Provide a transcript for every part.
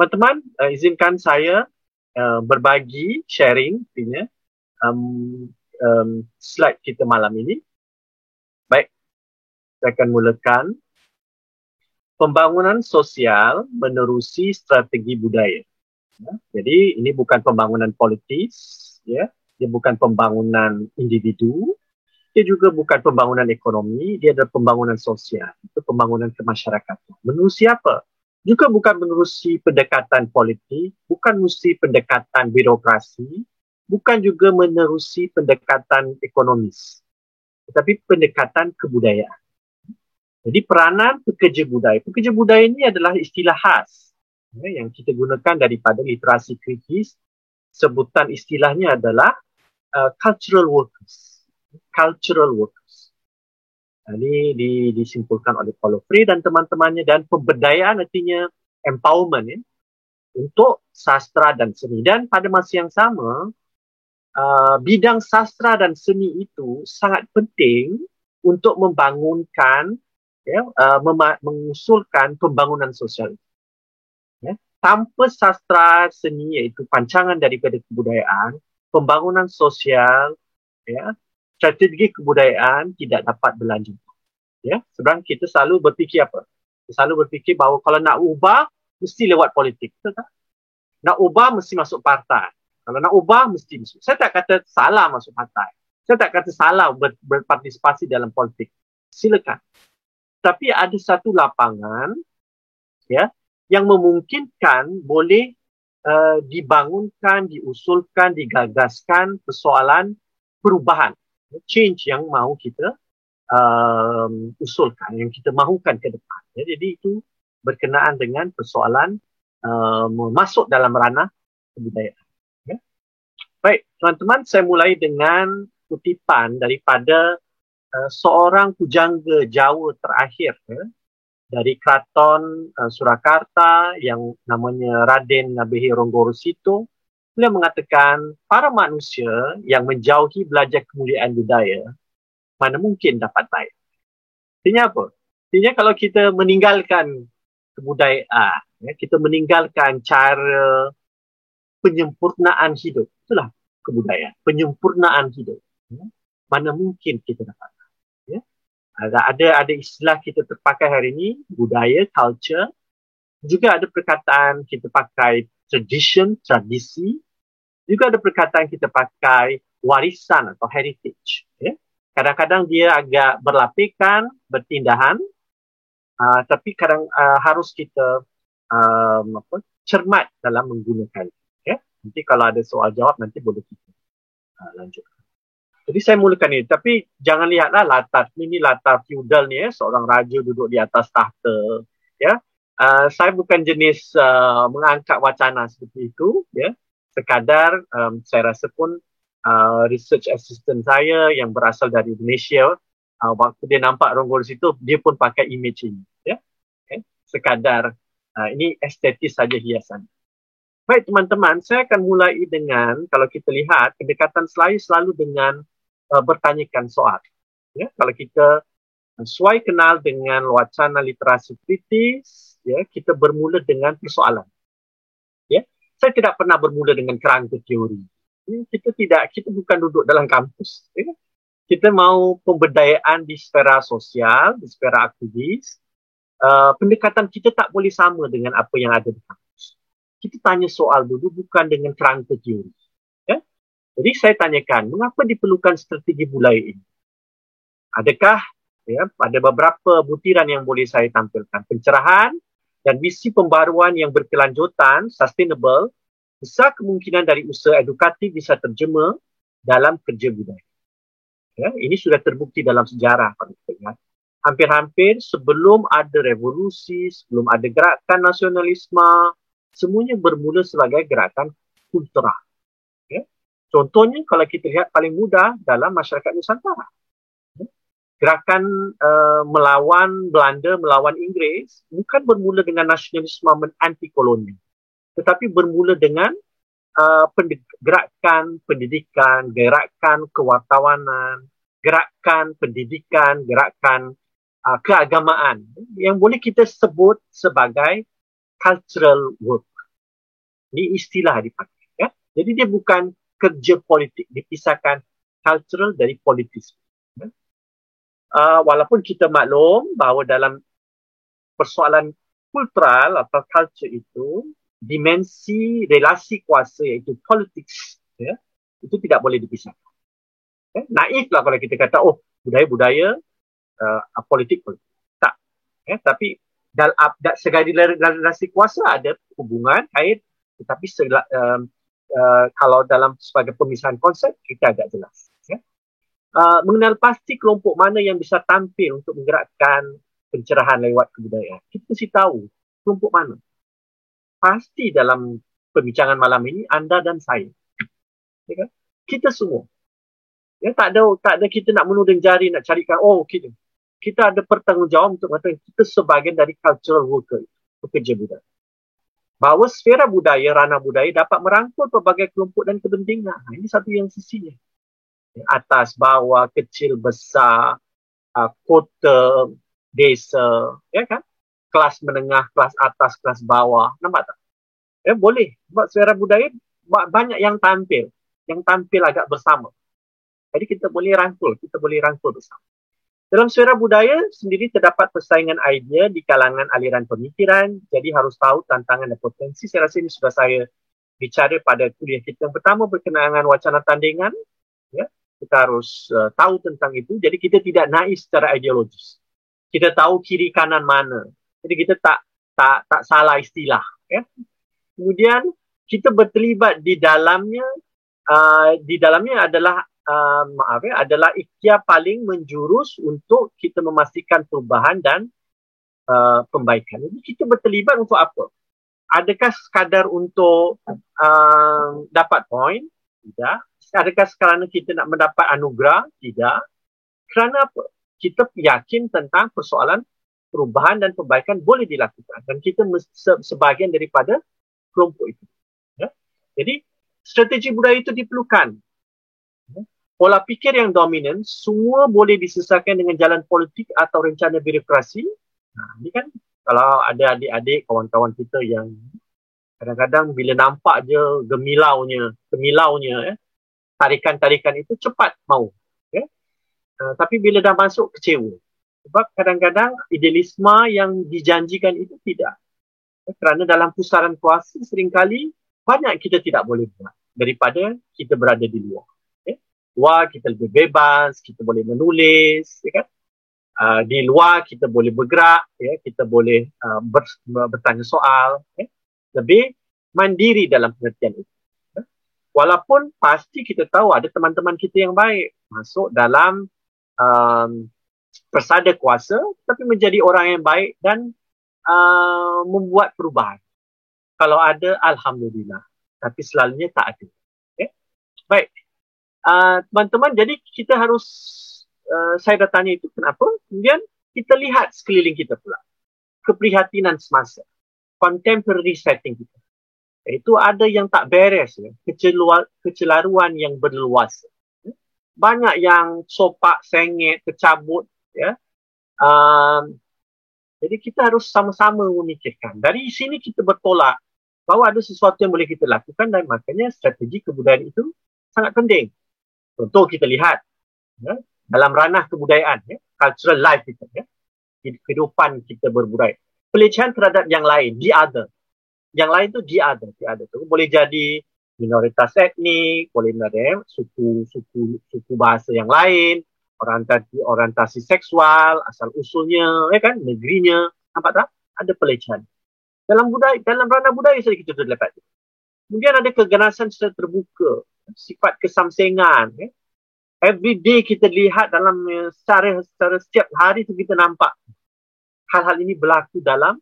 teman-teman uh, izinkan saya uh, berbagi sharing artinya um, um, slide kita malam ini. Baik, saya akan mulakan. Pembangunan sosial menerusi strategi budaya. Ya, jadi ini bukan pembangunan politis, ya. Dia bukan pembangunan individu, dia juga bukan pembangunan ekonomi, dia adalah pembangunan sosial, itu pembangunan kemasyarakatan. Menerusi apa? Juga bukan menerusi pendekatan politik, bukan menerusi pendekatan birokrasi, bukan juga menerusi pendekatan ekonomis tetapi pendekatan kebudayaan. Jadi peranan pekerja budaya. Pekerja budaya ini adalah istilah khas ya, yang kita gunakan daripada literasi kritis. Sebutan istilahnya adalah uh, cultural workers. Cultural workers. Ini di, disimpulkan oleh Paulo Frey dan teman-temannya dan pemberdayaan artinya empowerment ya, untuk sastra dan seni. Dan pada masa yang sama, uh, bidang sastra dan seni itu sangat penting untuk membangunkan ya uh, mem- mengusulkan pembangunan sosial ya tanpa sastra seni iaitu pancangan daripada kebudayaan pembangunan sosial ya strategi kebudayaan tidak dapat berlanjut ya sebenarnya kita selalu berfikir apa kita selalu berfikir bahawa kalau nak ubah mesti lewat politik betul tak nak ubah mesti masuk partai kalau nak ubah mesti masuk. Saya tak kata salah masuk partai. Saya tak kata salah ber, berpartisipasi dalam politik. Silakan. Tapi ada satu lapangan ya yang memungkinkan boleh uh, dibangunkan, diusulkan, digagaskan persoalan perubahan, change yang mahu kita um, usulkan, yang kita mahukan ke depan. Ya, jadi itu berkenaan dengan persoalan uh, masuk dalam ranah kebudayaan. Baik, teman-teman, saya mulai dengan kutipan daripada uh, seorang pujangga Jawa terakhir ya, dari Kraton uh, Surakarta yang namanya Raden Nabihi Ronggorosito. Beliau mengatakan, para manusia yang menjauhi belajar kemuliaan budaya, mana mungkin dapat baik. Artinya apa? Artinya kalau kita meninggalkan kebudayaan, ya, kita meninggalkan cara penyempurnaan hidup. Itulah kebudayaan, penyempurnaan hidup. Ya. Mana mungkin kita dapat. Ya. Ada, ada ada istilah kita terpakai hari ini, budaya, culture. Juga ada perkataan kita pakai tradition, tradisi. Juga ada perkataan kita pakai warisan atau heritage. Ya. Kadang-kadang dia agak berlapikan, bertindahan. Uh, tapi kadang uh, harus kita um, apa, cermat dalam menggunakan. Nanti kalau ada soal jawab nanti boleh kita uh, lanjutkan. Jadi saya mulakan ini. Tapi jangan lihatlah latar. Ini latar feudal ni ya. Seorang raja duduk di atas tahta. Ya. Uh, saya bukan jenis uh, mengangkat wacana seperti itu. Ya. Sekadar um, saya rasa pun uh, research assistant saya yang berasal dari Indonesia. Uh, waktu dia nampak ronggol situ, dia pun pakai image ini. Ya. Okay. Sekadar uh, ini estetis saja hiasan. Baik teman-teman, saya akan mulai dengan kalau kita lihat pendekatan selalu selalu dengan uh, bertanyakan soal. Ya, kalau kita sesuai kenal dengan wacana literasi kritis, ya, kita bermula dengan persoalan. Ya, saya tidak pernah bermula dengan kerangka teori. Ya, kita tidak, kita bukan duduk dalam kampus. Ya. Kita mau pemberdayaan di sfera sosial, di sfera aktivis. Uh, pendekatan kita tak boleh sama dengan apa yang ada di kampus kita tanya soal dulu bukan dengan kerangka teori. Ya? Jadi saya tanyakan, mengapa diperlukan strategi budaya ini? Adakah ya, ada beberapa butiran yang boleh saya tampilkan? Pencerahan dan visi pembaruan yang berkelanjutan, sustainable, besar kemungkinan dari usaha edukatif bisa terjemah dalam kerja budaya. Ya, ini sudah terbukti dalam sejarah. Hampir-hampir sebelum ada revolusi, sebelum ada gerakan nasionalisme, semuanya bermula sebagai gerakan kultural. Okay. Contohnya kalau kita lihat paling mudah dalam masyarakat Nusantara. Gerakan uh, melawan Belanda, melawan Inggeris bukan bermula dengan nasionalisme anti kolonial. Tetapi bermula dengan uh, gerakan pendidikan, gerakan kewartawanan, gerakan pendidikan, gerakan uh, keagamaan yang boleh kita sebut sebagai cultural work. Ini istilah dipakai. Ya? Jadi dia bukan kerja politik. Dipisahkan cultural dari politis. Ya? Uh, walaupun kita maklum bahawa dalam persoalan kultural atau culture itu, dimensi relasi kuasa iaitu politics, ya, itu tidak boleh dipisahkan. Ya? Naif lah kalau kita kata, oh budaya-budaya, uh, politik politik. Tak. Ya? Tapi dalam segala relasi kuasa ada hubungan, kait, tetapi segala, um, uh, kalau dalam sebagai pemisahan konsep, kita agak jelas. Uh, mengenal pasti kelompok mana yang bisa tampil untuk menggerakkan pencerahan lewat kebudayaan. Kita mesti tahu kelompok mana. Pasti dalam perbincangan malam ini, anda dan saya. Ya kan? Kita semua. Ya, tak ada tak ada kita nak menuding jari nak carikan oh kita kita ada pertanggungjawab untuk mengatakan kita sebahagian dari cultural worker pekerja budaya. Bahawa sfera budaya, ranah budaya dapat merangkul pelbagai kelompok dan kepentingan. Ini satu yang sisinya. Atas, bawah, kecil, besar, uh, kota, desa, ya kan? Kelas menengah, kelas atas, kelas bawah. Nampak tak? Ya, boleh. Sebab sfera budaya banyak yang tampil. Yang tampil agak bersama. Jadi kita boleh rangkul, kita boleh rangkul bersama. Dalam sfera budaya sendiri terdapat persaingan idea di kalangan aliran pemikiran, jadi harus tahu tantangan dan potensi. Saya rasa ini sudah saya bicara pada kuliah kita yang pertama berkenaan dengan wacana tandingan. Kita harus uh, tahu tentang itu. Jadi kita tidak naik secara ideologis. Kita tahu kiri kanan mana. Jadi kita tak tak tak salah istilah. Ya. Kemudian kita berterlibat di dalamnya. Uh, di dalamnya adalah uh, maaf ya adalah ikhtiar paling menjurus untuk kita memastikan perubahan dan uh, pembaikan. Jadi kita berterlibat untuk apa? Adakah sekadar untuk uh, dapat poin? Tidak. Adakah kerana kita nak mendapat anugerah? Tidak. Kerana apa? Kita yakin tentang persoalan perubahan dan perbaikan boleh dilakukan dan kita sebahagian daripada kelompok itu. Ya? Jadi strategi budaya itu diperlukan pola pikir yang dominan semua boleh diselesaikan dengan jalan politik atau rencana birokrasi. Nah, ini kan kalau ada adik-adik kawan-kawan kita yang kadang-kadang bila nampak je gemilaunya, gemilaunya eh, tarikan-tarikan itu cepat mau. Okay? Uh, tapi bila dah masuk kecewa. Sebab kadang-kadang idealisme yang dijanjikan itu tidak. Eh, kerana dalam pusaran kuasa seringkali banyak kita tidak boleh buat daripada kita berada di luar luar kita lebih bebas, kita boleh menulis, ya kan? Uh, di luar kita boleh bergerak, ya, kita boleh uh, ber, bertanya soal, ya? lebih mandiri dalam pengertian itu. Walaupun pasti kita tahu ada teman-teman kita yang baik masuk dalam um, persada kuasa, tapi menjadi orang yang baik dan uh, membuat perubahan. Kalau ada, alhamdulillah. Tapi selalunya tak ada. Okay? Baik, Ah, teman-teman jadi kita harus uh, saya dah tanya itu kenapa kemudian kita lihat sekeliling kita pula keprihatinan semasa contemporary setting kita itu ada yang tak beres ya. Kecelua, kecelaruan yang berluas banyak yang sopak sengit kecabut ya um, jadi kita harus sama-sama memikirkan dari sini kita bertolak bahawa ada sesuatu yang boleh kita lakukan dan makanya strategi kebudayaan itu sangat penting Contoh kita lihat ya, dalam ranah kebudayaan, ya, cultural life kita, ya, kehidupan kita berbudaya. Pelecehan terhadap yang lain, the other. Yang lain tu the other, the other tu boleh jadi minoritas etnik, boleh jadi suku suku suku bahasa yang lain, orientasi orientasi seksual, asal usulnya, ya kan, negerinya, nampak tak? Ada pelecehan. Dalam budaya, dalam ranah budaya saja kita terdapat. Kemudian ada keganasan secara terbuka, sifat kesamsengan. Eh? Every day kita lihat dalam uh, secara, secara setiap hari tu kita nampak hal-hal ini berlaku dalam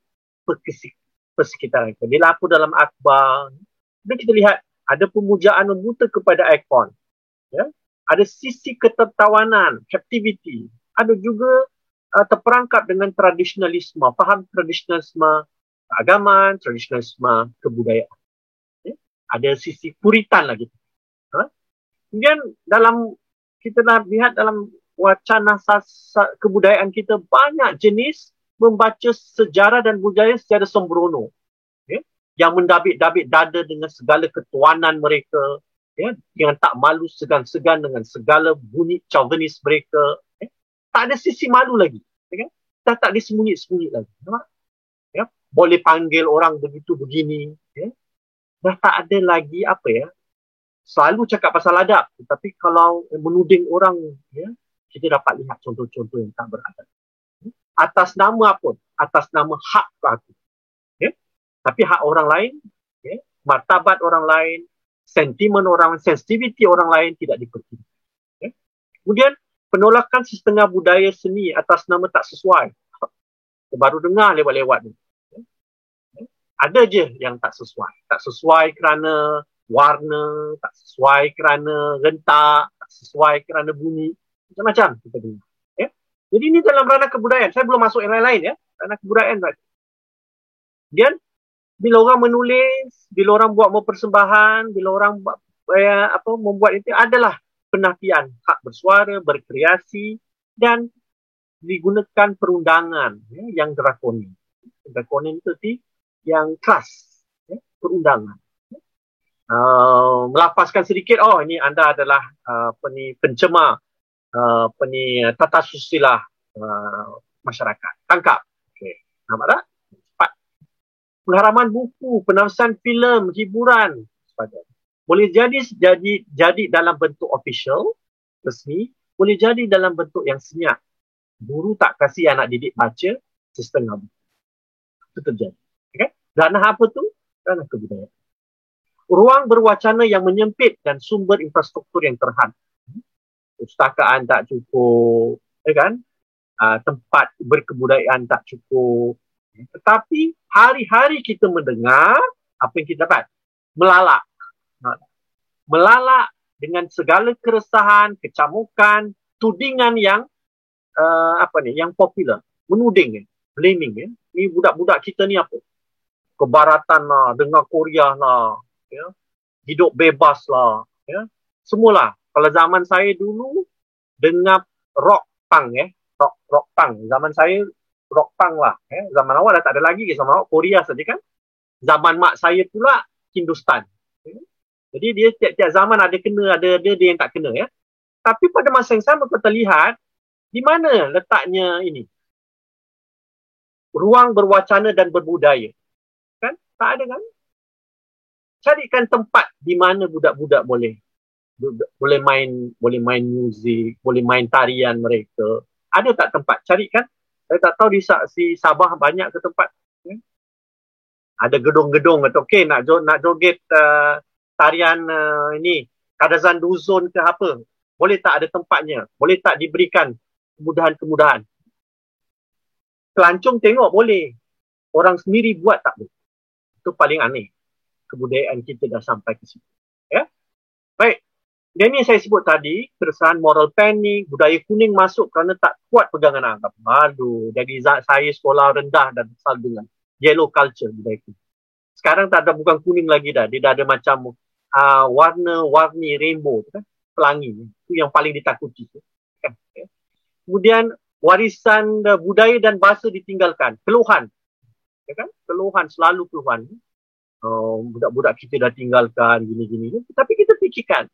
persekitaran kita. Berlaku dalam akhbar. Dan kita lihat ada pemujaan membuta kepada ikon. Ya? Ada sisi ketertawanan, captivity. Ada juga uh, terperangkap dengan tradisionalisme, faham tradisionalisme agama, tradisionalisme kebudayaan. Ya? Ada sisi puritan lagi. Kemudian dalam kita lihat dalam wacana kebudayaan kita banyak jenis membaca sejarah dan budaya secara sembrono. Okay? yang mendabit-dabit dada dengan segala ketuanan mereka, ya, yang tak malu segan-segan dengan segala bunyi chauvinis mereka. Ya. Tak ada sisi malu lagi. Ya, kan? Dah tak disembunyi-sembunyi lagi. Ya. Boleh panggil orang begitu begini. Ya. Dah tak ada lagi apa ya, selalu cakap pasal adab. Tapi kalau menuding orang, ya, kita dapat lihat contoh-contoh yang tak beradab. Atas nama apa? Atas nama hak aku. Tapi hak orang lain, okay, martabat orang lain, sentimen orang, sensitiviti orang lain tidak dipertimbangkan. Okay. Kemudian penolakan setengah budaya seni atas nama tak sesuai. Baru dengar lewat-lewat ni. Okay. Ada je yang tak sesuai. Tak sesuai kerana warna, tak sesuai kerana rentak, tak sesuai kerana bunyi. Macam-macam kita dengar. Jadi ini dalam ranah kebudayaan. Saya belum masuk yang lain-lain ya. Ranah kebudayaan saja. Kemudian bila orang menulis, bila orang buat mau persembahan, bila orang buat eh, apa membuat itu adalah penafian hak bersuara, berkreasi dan digunakan perundangan ya, yang drakonin. Drakonin itu ti yang keras, ya, perundangan. Uh, melapaskan sedikit, oh ini anda adalah uh, peni, pencemar uh, peni, tata susila uh, masyarakat. Tangkap. Okay. Nampak tak? pengharaman buku, penafsiran filem, hiburan sebagainya. Boleh jadi jadi jadi dalam bentuk official resmi, boleh jadi dalam bentuk yang senyap. Guru tak kasih anak didik baca setengah buku. Itu terjadi. Okay? Ranah apa tu? Ranah kebudayaan. Ruang berwacana yang menyempit dan sumber infrastruktur yang terhad. Pustakaan tak cukup, ya kan? Uh, tempat berkebudayaan tak cukup, tetapi hari-hari kita mendengar apa yang kita dapat. Melalak. Melalak dengan segala keresahan, kecamukan, tudingan yang uh, apa ni, yang popular. Menuding, eh? blaming. Eh? Ni budak-budak kita ni apa? Kebaratan lah, dengar Korea lah. Ya? Hidup bebas lah. Ya? Semualah. Kalau zaman saya dulu, dengar rock punk. Eh? Rock, rock punk. Zaman saya rock punk lah. Eh. Zaman awal dah tak ada lagi. Zaman awal Korea saja kan. Zaman mak saya pula Hindustan. Eh. Jadi dia tiap-tiap zaman ada kena, ada dia, dia yang tak kena. Ya. Tapi pada masa yang sama kita lihat di mana letaknya ini. Ruang berwacana dan berbudaya. Kan? Tak ada kan? Carikan tempat di mana budak-budak boleh boleh main boleh main muzik, boleh main tarian mereka. Ada tak tempat? Carikan saya tak tahu di, di Sabah banyak ke tempat. Hmm? Ada gedung-gedung atau okey nak jo, nak joget uh, tarian uh, ini kadazan duzon ke apa. Boleh tak ada tempatnya? Boleh tak diberikan kemudahan-kemudahan? Kelancung tengok boleh. Orang sendiri buat tak boleh. Itu paling aneh. Kebudayaan kita dah sampai ke situ. Ya? Baik. Dan ini saya sebut tadi, keresahan moral panic, budaya kuning masuk kerana tak kuat pegangan anggap. Aduh, jadi saya sekolah rendah dan besar dengan yellow culture budaya kuning. Sekarang tak ada bukan kuning lagi dah. Dia dah ada macam uh, warna-warni rainbow. Kan? Pelangi. Itu yang paling ditakuti. Kan? Kemudian warisan budaya dan bahasa ditinggalkan. Keluhan. Ya kan? Keluhan, selalu keluhan. Uh, budak-budak kita dah tinggalkan gini-gini. Tapi kita fikirkan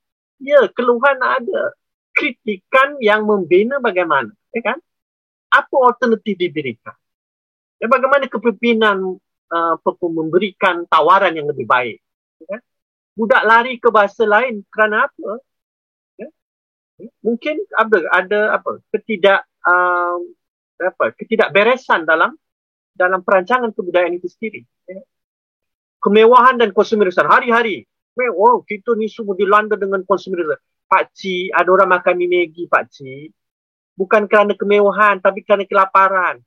Ya, keluhan ada. Kritikan yang membina bagaimana. Ya kan? Apa alternatif diberikan? Ya, bagaimana kepimpinan uh, memberikan tawaran yang lebih baik? Ya kan? Budak lari ke bahasa lain kerana apa? Ya? ya mungkin ada ada apa? Ketidak uh, apa? Ketidakberesan dalam dalam perancangan kebudayaan itu sendiri. Ya? Kemewahan dan konsumerisan hari-hari oh kita ni semua dilanda dengan konsumerisme. Pak Cik, ada orang makan mie Maggi Pak Cik. Bukan kerana kemewahan tapi kerana kelaparan.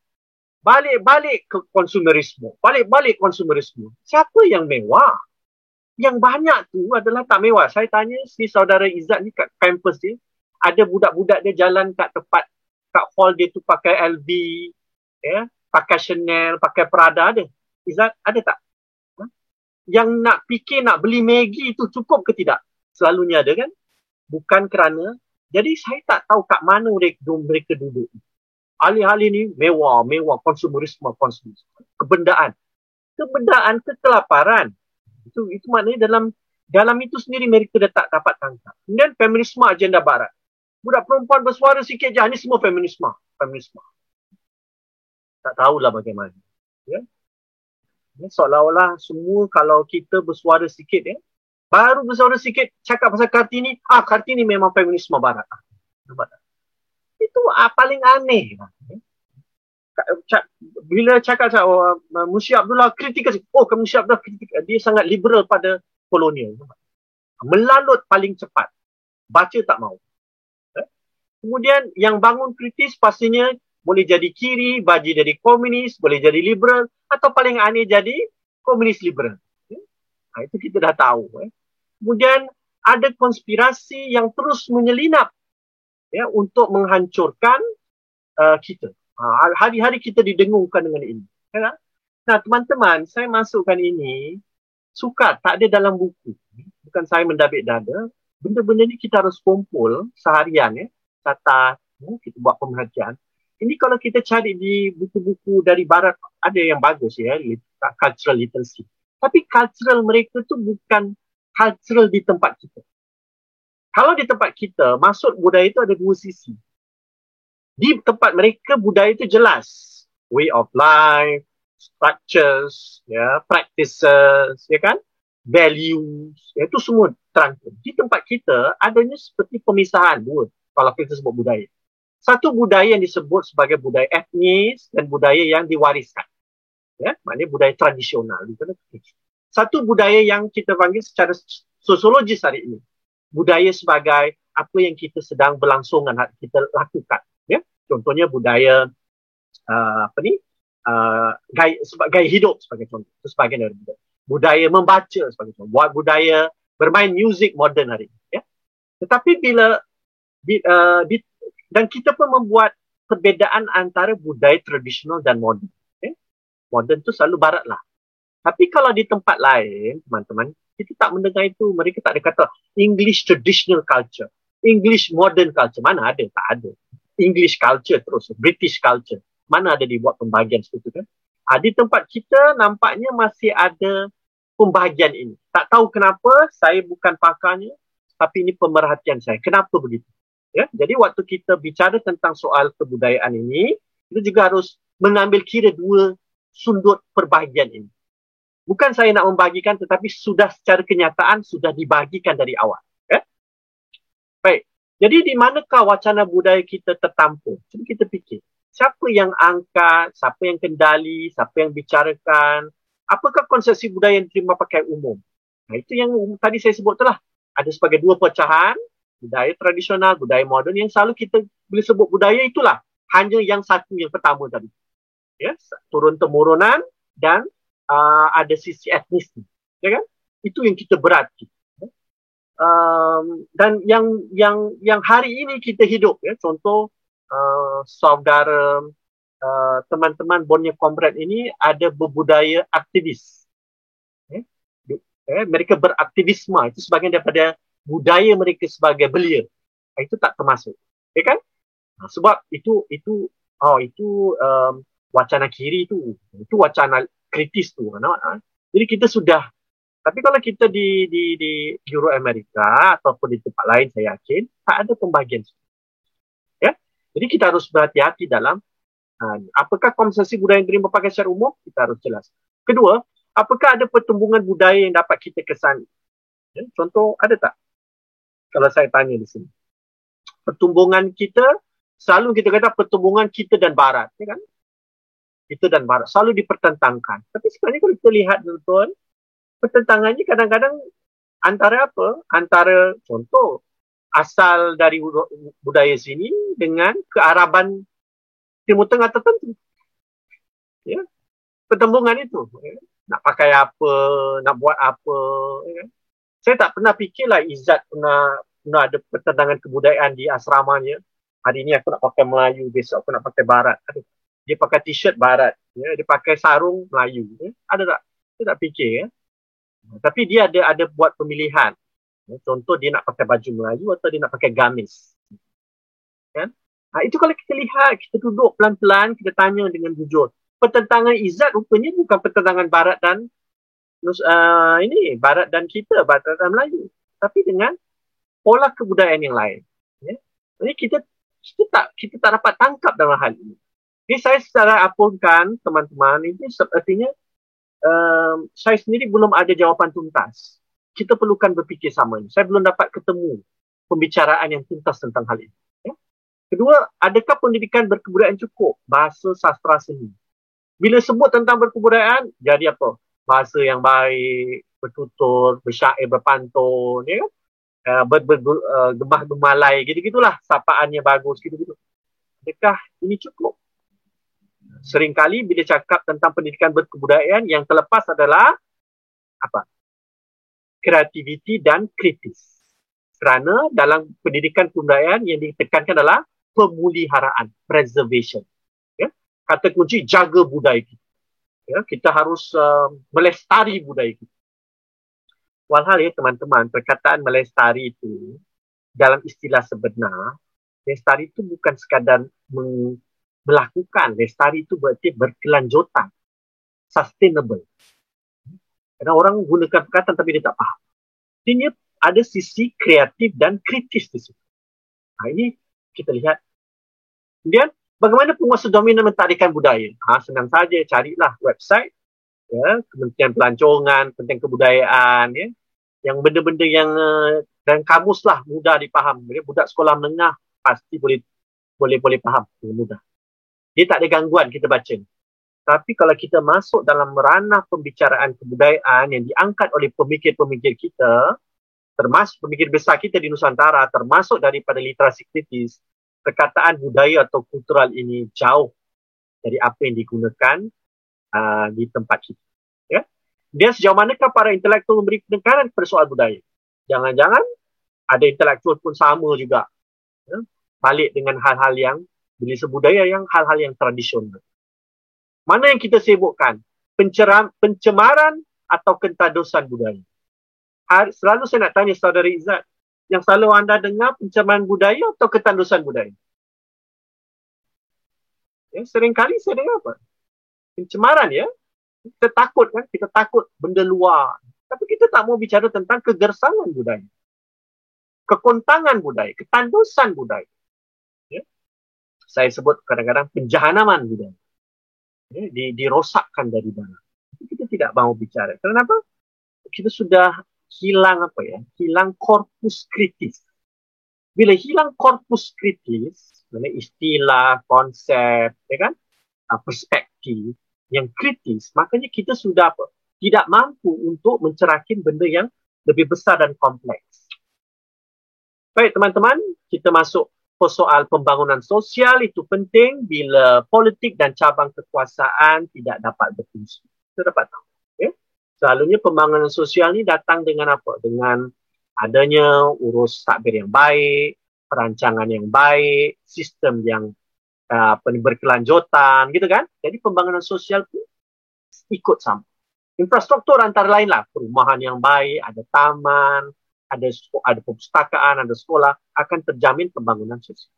Balik-balik ke konsumerisme. Balik-balik konsumerisme. Siapa yang mewah? Yang banyak tu adalah tak mewah. Saya tanya si saudara Izzat ni kat kampus dia. Ada budak-budak dia jalan kat tempat, kat hall dia tu pakai LV, ya, pakai Chanel, pakai Prada ada. Izzat, ada tak? Yang nak fikir nak beli Maggi itu cukup ke tidak? Selalunya ada kan? Bukan kerana jadi saya tak tahu kat mana mereka, mereka duduk. Alih-alih ni mewah, mewah, konsumerisme, konsumerisme. Kebendaan. kebedaan, kekelaparan. Itu itu maknanya dalam dalam itu sendiri mereka dah tak dapat tangkap. Kemudian feminisme agenda barat. Budak perempuan bersuara sikit je, ini semua feminisme. Feminisme. Tak tahulah bagaimana. Ya? Seolah-olah semua kalau kita bersuara sikit ya, baru bersuara sikit cakap pasal Kartini, ah Kartini memang feminisme barat. Ah, Itu ah, paling aneh. Ya bila cakap cakap oh, Musi Abdullah kritikal oh Musi Abdullah kritikal dia sangat liberal pada kolonial melalut paling cepat baca tak mau eh? kemudian yang bangun kritis pastinya boleh jadi kiri baji jadi komunis boleh jadi liberal atau paling aneh jadi komunis liberal eh? nah, itu kita dah tahu eh? kemudian ada konspirasi yang terus menyelinap ya untuk menghancurkan uh, kita Ha, hari-hari kita didengungkan dengan ini. Ya? Nah, teman-teman, saya masukkan ini suka tak ada dalam buku. Bukan saya mendabik dada. Benda-benda ni kita harus kumpul seharian ya. Kata ya, kita buat pemerhatian. Ini kalau kita cari di buku-buku dari barat ada yang bagus ya, cultural literacy. Tapi cultural mereka tu bukan cultural di tempat kita. Kalau di tempat kita, masuk budaya itu ada dua sisi. Di tempat mereka budaya itu jelas. Way of life structures ya practices ya kan? Values ya, itu semua terangkum. Di tempat kita adanya seperti pemisahan dua kalau kita sebut budaya satu budaya yang disebut sebagai budaya etnis dan budaya yang diwariskan. Ya maknanya budaya tradisional. Satu budaya yang kita panggil secara sosiologis hari ini budaya sebagai apa yang kita sedang berlangsungan kita lakukan. Contohnya budaya uh, apa ni? Uh, gaya, gaya hidup sebagai contoh itu sebagian dari budaya. Budaya membaca sebagai contoh. Buat budaya bermain muzik moden hari ini ya. Tetapi bila di, uh, di, dan kita pun membuat perbezaan antara budaya tradisional dan moden ya? moden tu selalu barat lah tapi kalau di tempat lain teman-teman kita tak mendengar itu mereka tak ada kata English traditional culture English modern culture mana ada tak ada English culture terus, British culture. Mana ada dibuat pembahagian seperti itu kan? Ha, di tempat kita nampaknya masih ada pembahagian ini. Tak tahu kenapa, saya bukan pakarnya, tapi ini pemerhatian saya. Kenapa begitu? Ya, jadi waktu kita bicara tentang soal kebudayaan ini, kita juga harus mengambil kira dua sudut perbahagian ini. Bukan saya nak membagikan, tetapi sudah secara kenyataan sudah dibagikan dari awal. Ya? Baik, jadi di manakah wacana budaya kita tertampung? Cuba kita fikir. Siapa yang angkat, siapa yang kendali, siapa yang bicarakan, apakah konsepsi budaya yang diterima pakai umum? Nah, itu yang tadi saya sebut telah. Ada sebagai dua pecahan, budaya tradisional, budaya moden yang selalu kita boleh sebut budaya itulah. Hanya yang satu yang pertama tadi. Ya, turun temurunan dan uh, ada sisi etnis. Ya kan? Itu yang kita berarti um, dan yang yang yang hari ini kita hidup ya contoh uh, saudara uh, teman-teman Borneo Comrade ini ada berbudaya aktivis eh? Eh, mereka beraktivisme itu sebagian daripada budaya mereka sebagai belia ah, itu tak termasuk ya kan nah, sebab itu itu oh itu um, wacana kiri itu itu wacana kritis tu kan jadi kita sudah tapi kalau kita di di di Euro Amerika ataupun di tempat lain saya yakin tak ada pembagian. Ya. Jadi kita harus berhati-hati dalam apakah konsesi budaya yang diterima pakai secara umum kita harus jelas. Kedua, apakah ada pertumbuhan budaya yang dapat kita kesan? Ya. Contoh ada tak? Kalau saya tanya di sini. Pertumbuhan kita selalu kita kata pertumbuhan kita dan barat, ya kan? Kita dan barat selalu dipertentangkan. Tapi sebenarnya kalau kita lihat betul-betul pertentangannya kadang-kadang antara apa? Antara contoh asal dari budaya sini dengan kearaban Timur Tengah tertentu. Ya. Pertembungan itu. Ya. Nak pakai apa, nak buat apa. Ya. Saya tak pernah fikirlah Izzat pernah, pernah ada pertentangan kebudayaan di asramanya. Hari ini aku nak pakai Melayu, besok aku nak pakai Barat. Dia pakai t-shirt Barat. Ya. Dia pakai sarung Melayu. Ya. Ada tak? Saya tak fikir. Ya. Tapi dia ada ada buat pemilihan. Contoh dia nak pakai baju Melayu atau dia nak pakai gamis. Kan? Ha, itu kalau kita lihat, kita duduk pelan-pelan, kita tanya dengan jujur. pertentangan Izzat rupanya bukan pertentangan Barat dan uh, ini Barat dan kita, Barat dan Melayu. Tapi dengan pola kebudayaan yang lain. Ya. Jadi kita kita tak kita tak dapat tangkap dalam hal ini. Jadi saya secara apunkan teman-teman ini sepertinya um, saya sendiri belum ada jawapan tuntas. Kita perlukan berfikir sama ini. Saya belum dapat ketemu pembicaraan yang tuntas tentang hal ini. Ya. Kedua, adakah pendidikan berkebudayaan cukup? Bahasa sastra seni. Bila sebut tentang berkebudayaan, jadi apa? Bahasa yang baik, bertutur, bersyair, berpantun, ya kan? Uh, ber, uh, gemah gemalai gitu-gitulah sapaannya bagus gitu-gitu. Adakah ini cukup? Seringkali bila cakap tentang pendidikan berkebudayaan yang terlepas adalah apa? Kreativiti dan kritis. Kerana dalam pendidikan kebudayaan yang ditekankan adalah pemuliharaan, preservation. Ya? Kata kunci jaga budaya kita. Ya? Kita harus uh, melestari budaya kita. Walhal ya teman-teman, perkataan melestari itu dalam istilah sebenar, lestari itu bukan sekadar meng- melakukan. Lestari itu berarti berkelanjutan. Sustainable. Karena orang gunakan perkataan tapi dia tak faham. Ini ada sisi kreatif dan kritis di situ. Nah, ini kita lihat. Kemudian, bagaimana penguasa dominan mentadikkan budaya? Ha, senang saja, carilah website ya, Kementerian Pelancongan, Kementerian Kebudayaan, ya, yang benda-benda yang uh, dan kamus lah mudah dipaham. Jadi budak sekolah menengah pasti boleh boleh boleh faham dengan mudah. Dia tak ada gangguan kita baca. Tapi kalau kita masuk dalam ranah pembicaraan kebudayaan yang diangkat oleh pemikir-pemikir kita, termasuk pemikir besar kita di Nusantara, termasuk daripada literasi kritis, perkataan budaya atau kultural ini jauh dari apa yang digunakan uh, di tempat kita. Ya? Dia sejauh manakah para intelektual memberi penekanan kepada soal budaya? Jangan-jangan ada intelektual pun sama juga. Ya? Balik dengan hal-hal yang bila sebudaya yang hal-hal yang tradisional. Mana yang kita sibukkan? Penceram, pencemaran atau kentadusan budaya? Selalu saya nak tanya saudara Izzat, yang selalu anda dengar pencemaran budaya atau ketandusan budaya? Ya, seringkali saya dengar apa? Pencemaran ya. Kita takut kan? Kita takut benda luar. Tapi kita tak mau bicara tentang kegersangan budaya. Kekontangan budaya. Ketandusan budaya. Ya? Saya sebut kadang-kadang penjahanaman budaya. Ya? Di, dirosakkan dari mana. Kita tidak mau bicara. Kenapa? Kita sudah hilang apa ya? Hilang korpus kritis. Bila hilang korpus kritis, istilah, konsep, ya kan? Ah, perspektif yang kritis, makanya kita sudah apa? Tidak mampu untuk mencerahkan benda yang lebih besar dan kompleks. Baik teman-teman, kita masuk soal pembangunan sosial itu penting bila politik dan cabang kekuasaan tidak dapat berfungsi. Kita dapat tahu. Selalunya pembangunan sosial ni datang dengan apa? Dengan adanya urus takbir yang baik, perancangan yang baik, sistem yang uh, berkelanjutan, gitu kan? Jadi pembangunan sosial pun ikut sama. Infrastruktur antara lain lah, perumahan yang baik, ada taman, ada ada perpustakaan, ada sekolah, akan terjamin pembangunan sosial.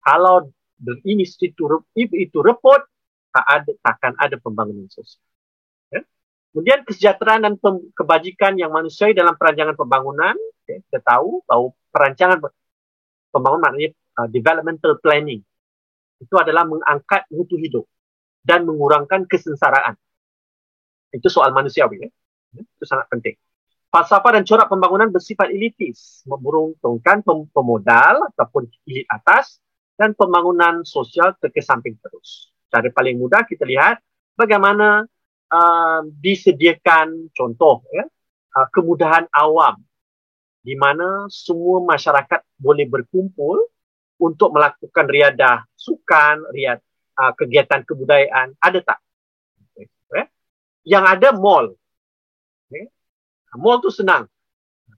Kalau ini itu, itu repot, tak ada, takkan ada pembangunan sosial. Kemudian kesejahteraan dan kebajikan yang manusiawi dalam perancangan pembangunan, okay, kita tahu bahawa perancangan pembangunan maknanya uh, developmental planning itu adalah mengangkat mutu hidup dan mengurangkan kesengsaraan. Itu soal manusiawi ya. Itu sangat penting. Falsafah dan corak pembangunan bersifat elitis, memuruntungkan pemodal ataupun elit atas dan pembangunan sosial terkesamping terus. Cara paling mudah kita lihat bagaimana uh, disediakan contoh ya uh, kemudahan awam di mana semua masyarakat boleh berkumpul untuk melakukan riadah sukan, riad uh, kegiatan kebudayaan ada tak? Okay. Eh? Yang ada mall. Okay. Mall tu senang.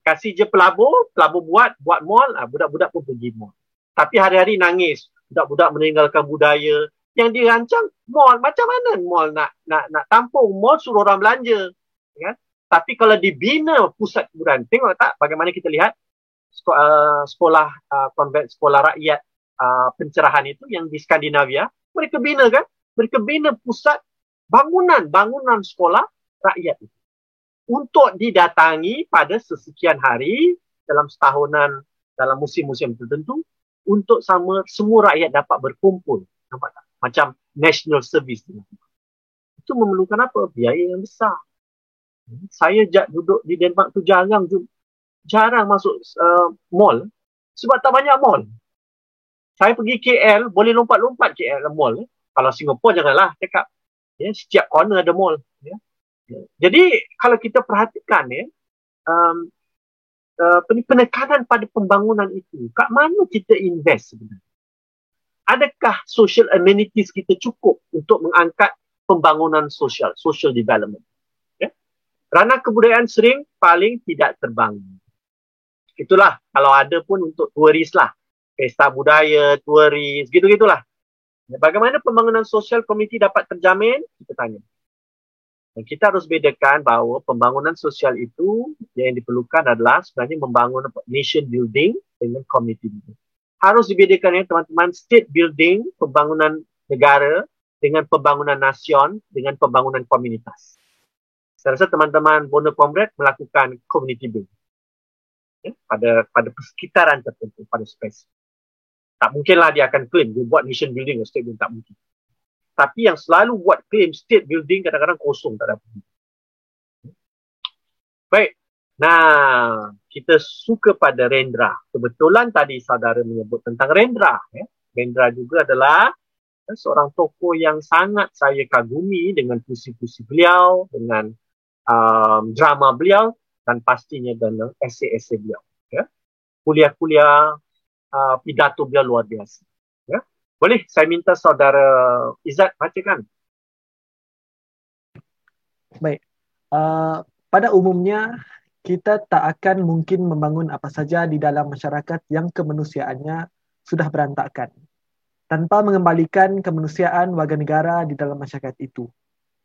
Kasih je pelabur, pelabur buat, buat mall, uh, budak-budak pun pergi mall. Tapi hari-hari nangis, budak-budak meninggalkan budaya, yang dirancang mall. Macam mana mall nak nak nak tampung? Mall suruh orang belanja ya. Tapi kalau dibina pusat hiburan tengok tak bagaimana kita lihat sekolah uh, sekolah uh, konvent sekolah rakyat uh, pencerahan itu yang di Skandinavia mereka bina kan? Mereka bina pusat bangunan-bangunan sekolah rakyat itu. Untuk didatangi pada sesekian hari dalam setahunan dalam musim-musim tertentu untuk sama semua rakyat dapat berkumpul. Nampak tak macam national service itu memerlukan apa? Biaya yang besar. Saya jat duduk di Denmark tu jarang jarang masuk uh, mall. Sebab tak banyak mall. Saya pergi KL boleh lompat-lompat KL mall kalau Singapura janganlah cakap. Ya setiap corner ada mall ya. Jadi kalau kita perhatikan ya, um, uh, penekanan pada pembangunan itu, kat mana kita invest sebenarnya? Adakah social amenities kita cukup untuk mengangkat pembangunan sosial, social development? Ya? Ranah kebudayaan sering paling tidak terbangun. Itulah kalau ada pun untuk turis lah. Pesta budaya, turis, gitu-gitulah. Ya, bagaimana pembangunan sosial komuniti dapat terjamin? Kita tanya. Dan kita harus bedakan bahawa pembangunan sosial itu yang diperlukan adalah sebenarnya membangun nation building dengan community building. Harus dibedakan ya teman-teman state building, pembangunan negara dengan pembangunan nasion dengan pembangunan komunitas. Saya rasa teman-teman Bono Comrade melakukan community building. Ya, pada pada persekitaran tertentu, pada spesifik. Tak mungkinlah dia akan claim dia buat nation building atau state building, tak mungkin. Tapi yang selalu buat claim state building kadang-kadang kosong tak ada. Baik. Nah, kita suka pada Rendra. Kebetulan tadi saudara menyebut tentang Rendra. Ya. Rendra juga adalah ya, seorang tokoh yang sangat saya kagumi dengan puisi-puisi beliau, dengan um, drama beliau dan pastinya dengan esei-esei beliau. Ya. Kuliah-kuliah uh, pidato beliau luar biasa. Boleh saya minta saudara Izzat bacakan? Baik. Uh, pada umumnya, kita tak akan mungkin membangun apa saja di dalam masyarakat yang kemanusiaannya sudah berantakan tanpa mengembalikan kemanusiaan warga negara di dalam masyarakat itu.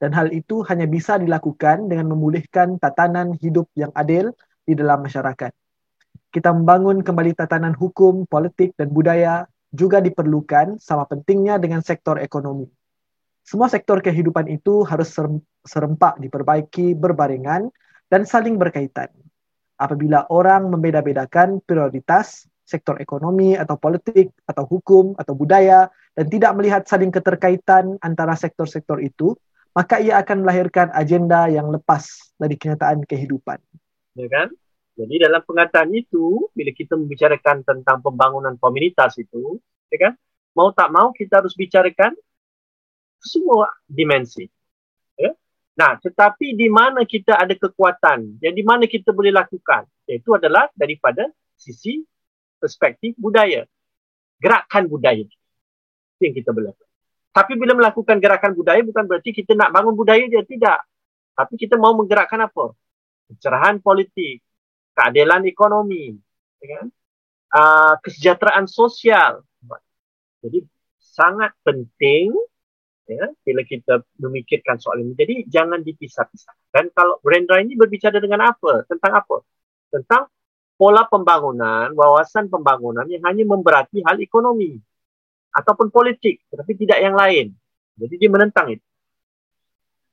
Dan hal itu hanya bisa dilakukan dengan memulihkan tatanan hidup yang adil di dalam masyarakat. Kita membangun kembali tatanan hukum, politik dan budaya juga diperlukan sama pentingnya dengan sektor ekonomi. Semua sektor kehidupan itu harus serempak diperbaiki berbarengan dan saling berkaitan. Apabila orang membeda-bedakan prioritas sektor ekonomi atau politik atau hukum atau budaya dan tidak melihat saling keterkaitan antara sektor-sektor itu, maka ia akan melahirkan agenda yang lepas dari kenyataan kehidupan. Ya kan? Jadi dalam pengataan itu, bila kita membicarakan tentang pembangunan komunitas itu, ya kan? Mau tak mau kita harus bicarakan semua dimensi. Nah, tetapi di mana kita ada kekuatan, yang di mana kita boleh lakukan, iaitu adalah daripada sisi perspektif budaya. Gerakan budaya. Itu yang kita boleh. Tapi bila melakukan gerakan budaya bukan berarti kita nak bangun budaya dia tidak. Tapi kita mau menggerakkan apa? Pencerahan politik, keadilan ekonomi, ya kan? uh, kesejahteraan sosial. Jadi sangat penting ya, bila kita memikirkan soal ini. Jadi jangan dipisah-pisah. Dan kalau Brandra ini berbicara dengan apa? Tentang apa? Tentang pola pembangunan, wawasan pembangunan yang hanya memberati hal ekonomi ataupun politik, tetapi tidak yang lain. Jadi dia menentang itu.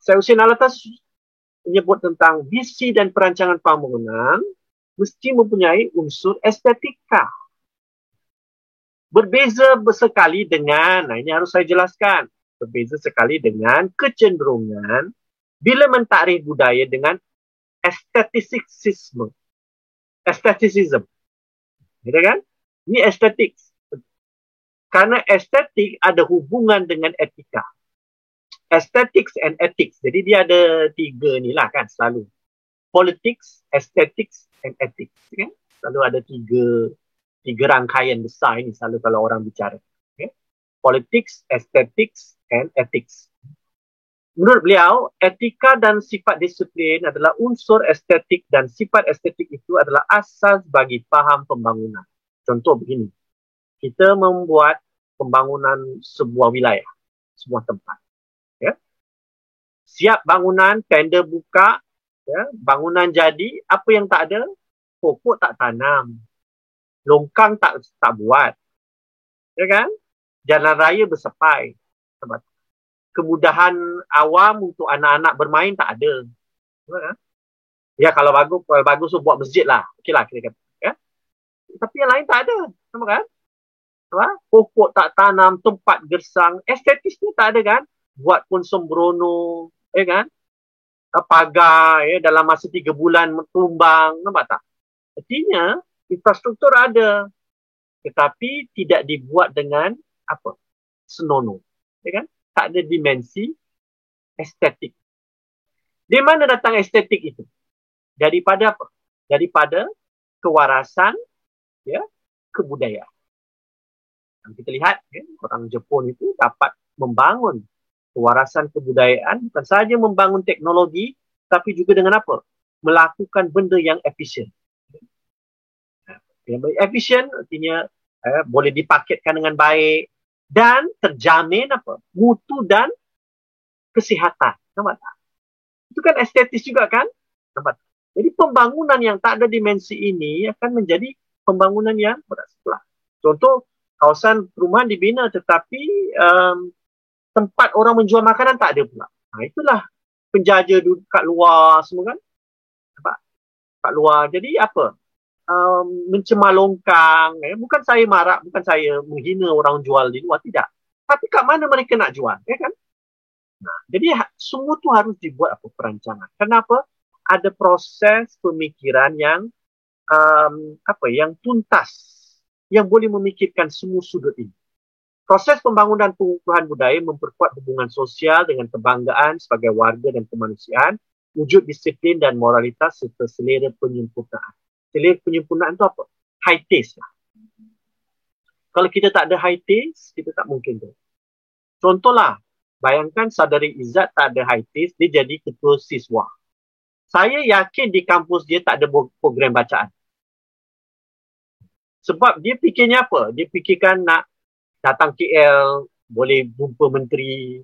Saya Hussein Alatas menyebut tentang visi dan perancangan pembangunan mesti mempunyai unsur estetika. Berbeza sekali dengan, nah ini harus saya jelaskan, berbeza sekali dengan kecenderungan bila mentakrif budaya dengan estetisisme. Estetisism. Gitu kan? Ini estetik. Karena estetik ada hubungan dengan etika. Aesthetics and ethics. Jadi dia ada tiga ni lah kan selalu. Politics, aesthetics and ethics. Kan? Selalu ada tiga tiga rangkaian besar ini selalu kalau orang bicara. Politics, aesthetics and ethics. Menurut beliau, etika dan sifat disiplin adalah unsur estetik dan sifat estetik itu adalah asas bagi faham pembangunan. Contoh begini, kita membuat pembangunan sebuah wilayah, sebuah tempat. Ya? Siap bangunan, tender buka, ya? bangunan jadi, apa yang tak ada? Pokok tak tanam, longkang tak tak buat. Ya kan? Jalan raya bersepai. Sebab kemudahan awam untuk anak-anak bermain tak ada. Ya kalau bagus kalau bagus tu buat masjid lah. Okeylah kira kata. Ya? Tapi yang lain tak ada. Sama kan? Ha? Pokok tak tanam, tempat gersang, estetisnya tak ada kan? Buat pun sembrono, ya kan? Pagar ya, dalam masa tiga bulan tumbang, nampak tak? Artinya infrastruktur ada tetapi tidak dibuat dengan apa? Senonoh. Ya kan? Tak ada dimensi estetik. Di mana datang estetik itu? Daripada apa? Daripada kewarasan ya, kebudayaan. Kita lihat ya, orang Jepun itu dapat membangun kewarasan kebudayaan bukan saja membangun teknologi tapi juga dengan apa? Melakukan benda yang efisien. Yang efisien artinya eh, boleh dipaketkan dengan baik dan terjamin apa? Mutu dan kesihatan. Nampak tak? Itu kan estetis juga kan? Nampak tak? jadi pembangunan yang tak ada dimensi ini akan menjadi pembangunan yang berat sebelah. Contoh kawasan perumahan dibina tetapi um, tempat orang menjual makanan tak ada pula. Nah, itulah penjaja duduk kat luar semua kan? Nampak? Kat luar. Jadi apa um, mencemalongkang eh. bukan saya marah bukan saya menghina orang jual di luar tidak. Tapi kat mana mereka nak jual ya kan? Nah jadi ha, semua tu harus dibuat apa? Perancangan. Kenapa? Ada proses pemikiran yang um, apa yang tuntas yang boleh memikirkan semua sudut ini. Proses pembangunan pengukuhan budaya memperkuat hubungan sosial dengan kebanggaan sebagai warga dan kemanusiaan wujud disiplin dan moralitas serta selera penyempurnaan selera penyempurnaan tu apa? High taste lah. Kalau kita tak ada high taste, kita tak mungkin tu. Contohlah, bayangkan saudari Izzat tak ada high taste, dia jadi ketua siswa. Saya yakin di kampus dia tak ada program bacaan. Sebab dia fikirnya apa? Dia fikirkan nak datang KL, boleh jumpa menteri,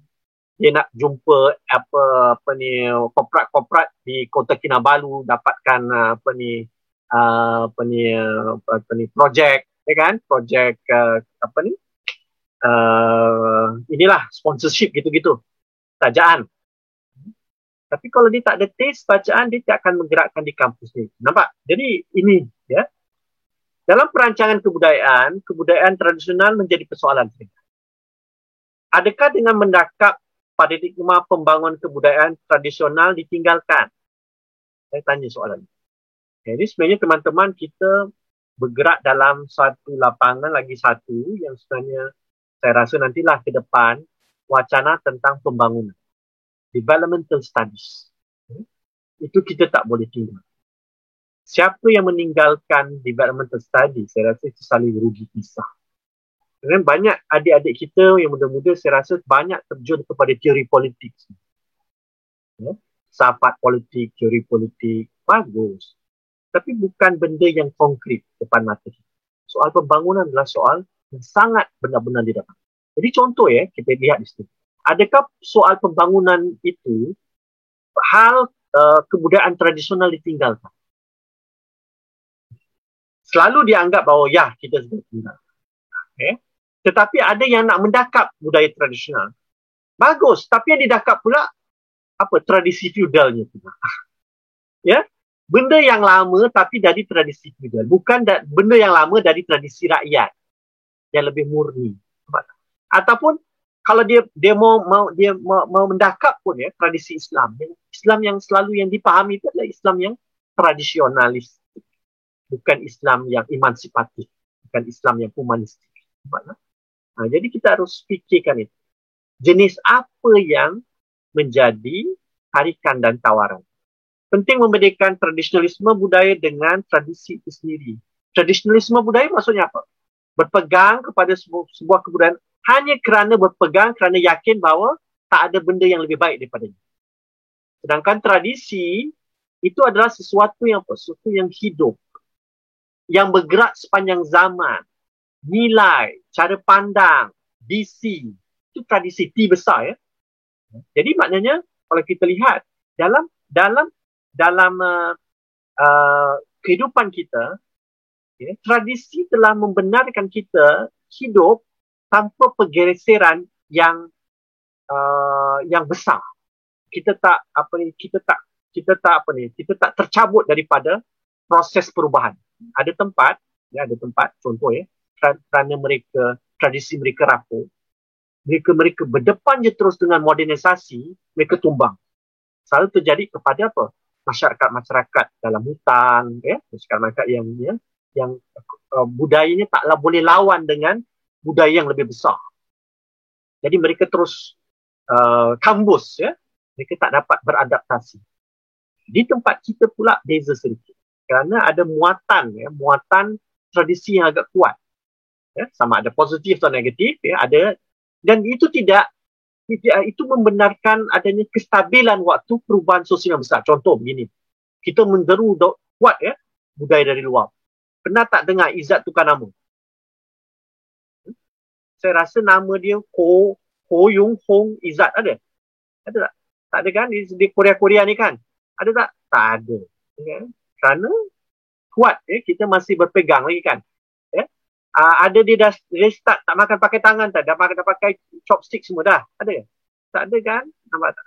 dia nak jumpa apa apa ni korporat-korporat di Kota Kinabalu dapatkan apa ni Uh, apa ni apa ni projek ya kan? Projek uh, apa ni? Uh, inilah sponsorship gitu-gitu. Bacaan tapi kalau dia tak ada taste bacaan dia tak akan menggerakkan di kampus ni. Nampak? Jadi ini ya. Dalam perancangan kebudayaan kebudayaan tradisional menjadi persoalan adakah dengan mendakap paradigma pembangunan kebudayaan tradisional ditinggalkan? Saya tanya soalan ini jadi sebenarnya teman-teman kita bergerak dalam satu lapangan lagi satu yang sebenarnya saya rasa nantilah ke depan wacana tentang pembangunan. Developmental studies. Itu kita tak boleh tinggal. Siapa yang meninggalkan developmental studies, saya rasa itu saling rugi pisah. Dan banyak adik-adik kita yang muda-muda saya rasa banyak terjun kepada teori politik. Ya? Sahabat politik, teori politik, bagus tapi bukan benda yang konkret depan mata kita. Soal pembangunan adalah soal yang sangat benar-benar didapat. Jadi contoh ya, kita lihat di sini. Adakah soal pembangunan itu hal uh, kebudayaan tradisional ditinggalkan? Selalu dianggap bahawa ya, kita sudah tinggal. Okay. Tetapi ada yang nak mendakap budaya tradisional. Bagus, tapi yang didakap pula apa tradisi feudalnya pula. ya, benda yang lama tapi dari tradisi feudal bukan da- benda yang lama dari tradisi rakyat yang lebih murni. Ataupun kalau dia dia mau mau dia mau, mau mendakap pun ya tradisi Islam. Islam yang selalu yang dipahami itu adalah Islam yang tradisionalis. Bukan Islam yang emansipatif. Bukan Islam yang humanistik. Nah, jadi kita harus fikirkan itu. Jenis apa yang menjadi tarikan dan tawaran penting membedakan tradisionalisme budaya dengan tradisi itu sendiri. Tradisionalisme budaya maksudnya apa? Berpegang kepada sebuah, sebuah kebudayaan hanya kerana berpegang kerana yakin bahawa tak ada benda yang lebih baik daripadanya. Sedangkan tradisi itu adalah sesuatu yang apa? Sesuatu yang hidup. Yang bergerak sepanjang zaman. Nilai, cara pandang, visi. Itu tradisi T besar ya. Jadi maknanya kalau kita lihat dalam dalam dalam uh, uh, kehidupan kita, okay, tradisi telah membenarkan kita hidup tanpa pergeseran yang uh, yang besar. Kita tak apa ni kita tak kita tak apa ni kita tak tercabut daripada proses perubahan. Ada tempat ya ada tempat contoh ya kerana mereka tradisi mereka rapuh mereka mereka berdepan je terus dengan modernisasi mereka tumbang selalu terjadi kepada apa masyarakat-masyarakat dalam hutan ya masyarakat yang ya, yang uh, budayanya taklah boleh lawan dengan budaya yang lebih besar. Jadi mereka terus uh, kambus ya mereka tak dapat beradaptasi. Di tempat kita pula beza sedikit. Kerana ada muatan ya muatan tradisi yang agak kuat. Ya, sama ada positif atau negatif, ya, ada dan itu tidak itu membenarkan adanya kestabilan waktu perubahan sosial yang besar. Contoh begini, kita menderu kuat ya budaya dari luar. Pernah tak dengar Izzat tukar nama? Saya rasa nama dia Ko Ko Yung Hong Izzat ada. Ada tak? Tak ada kan di, Korea-Korea ni kan? Ada tak? Tak ada. Ya. Kerana kuat ya kita masih berpegang lagi kan uh, ada dia dah dia start tak makan pakai tangan tak dah makan pakai chopstick semua dah. Ada tak ada kan? Nampak tak?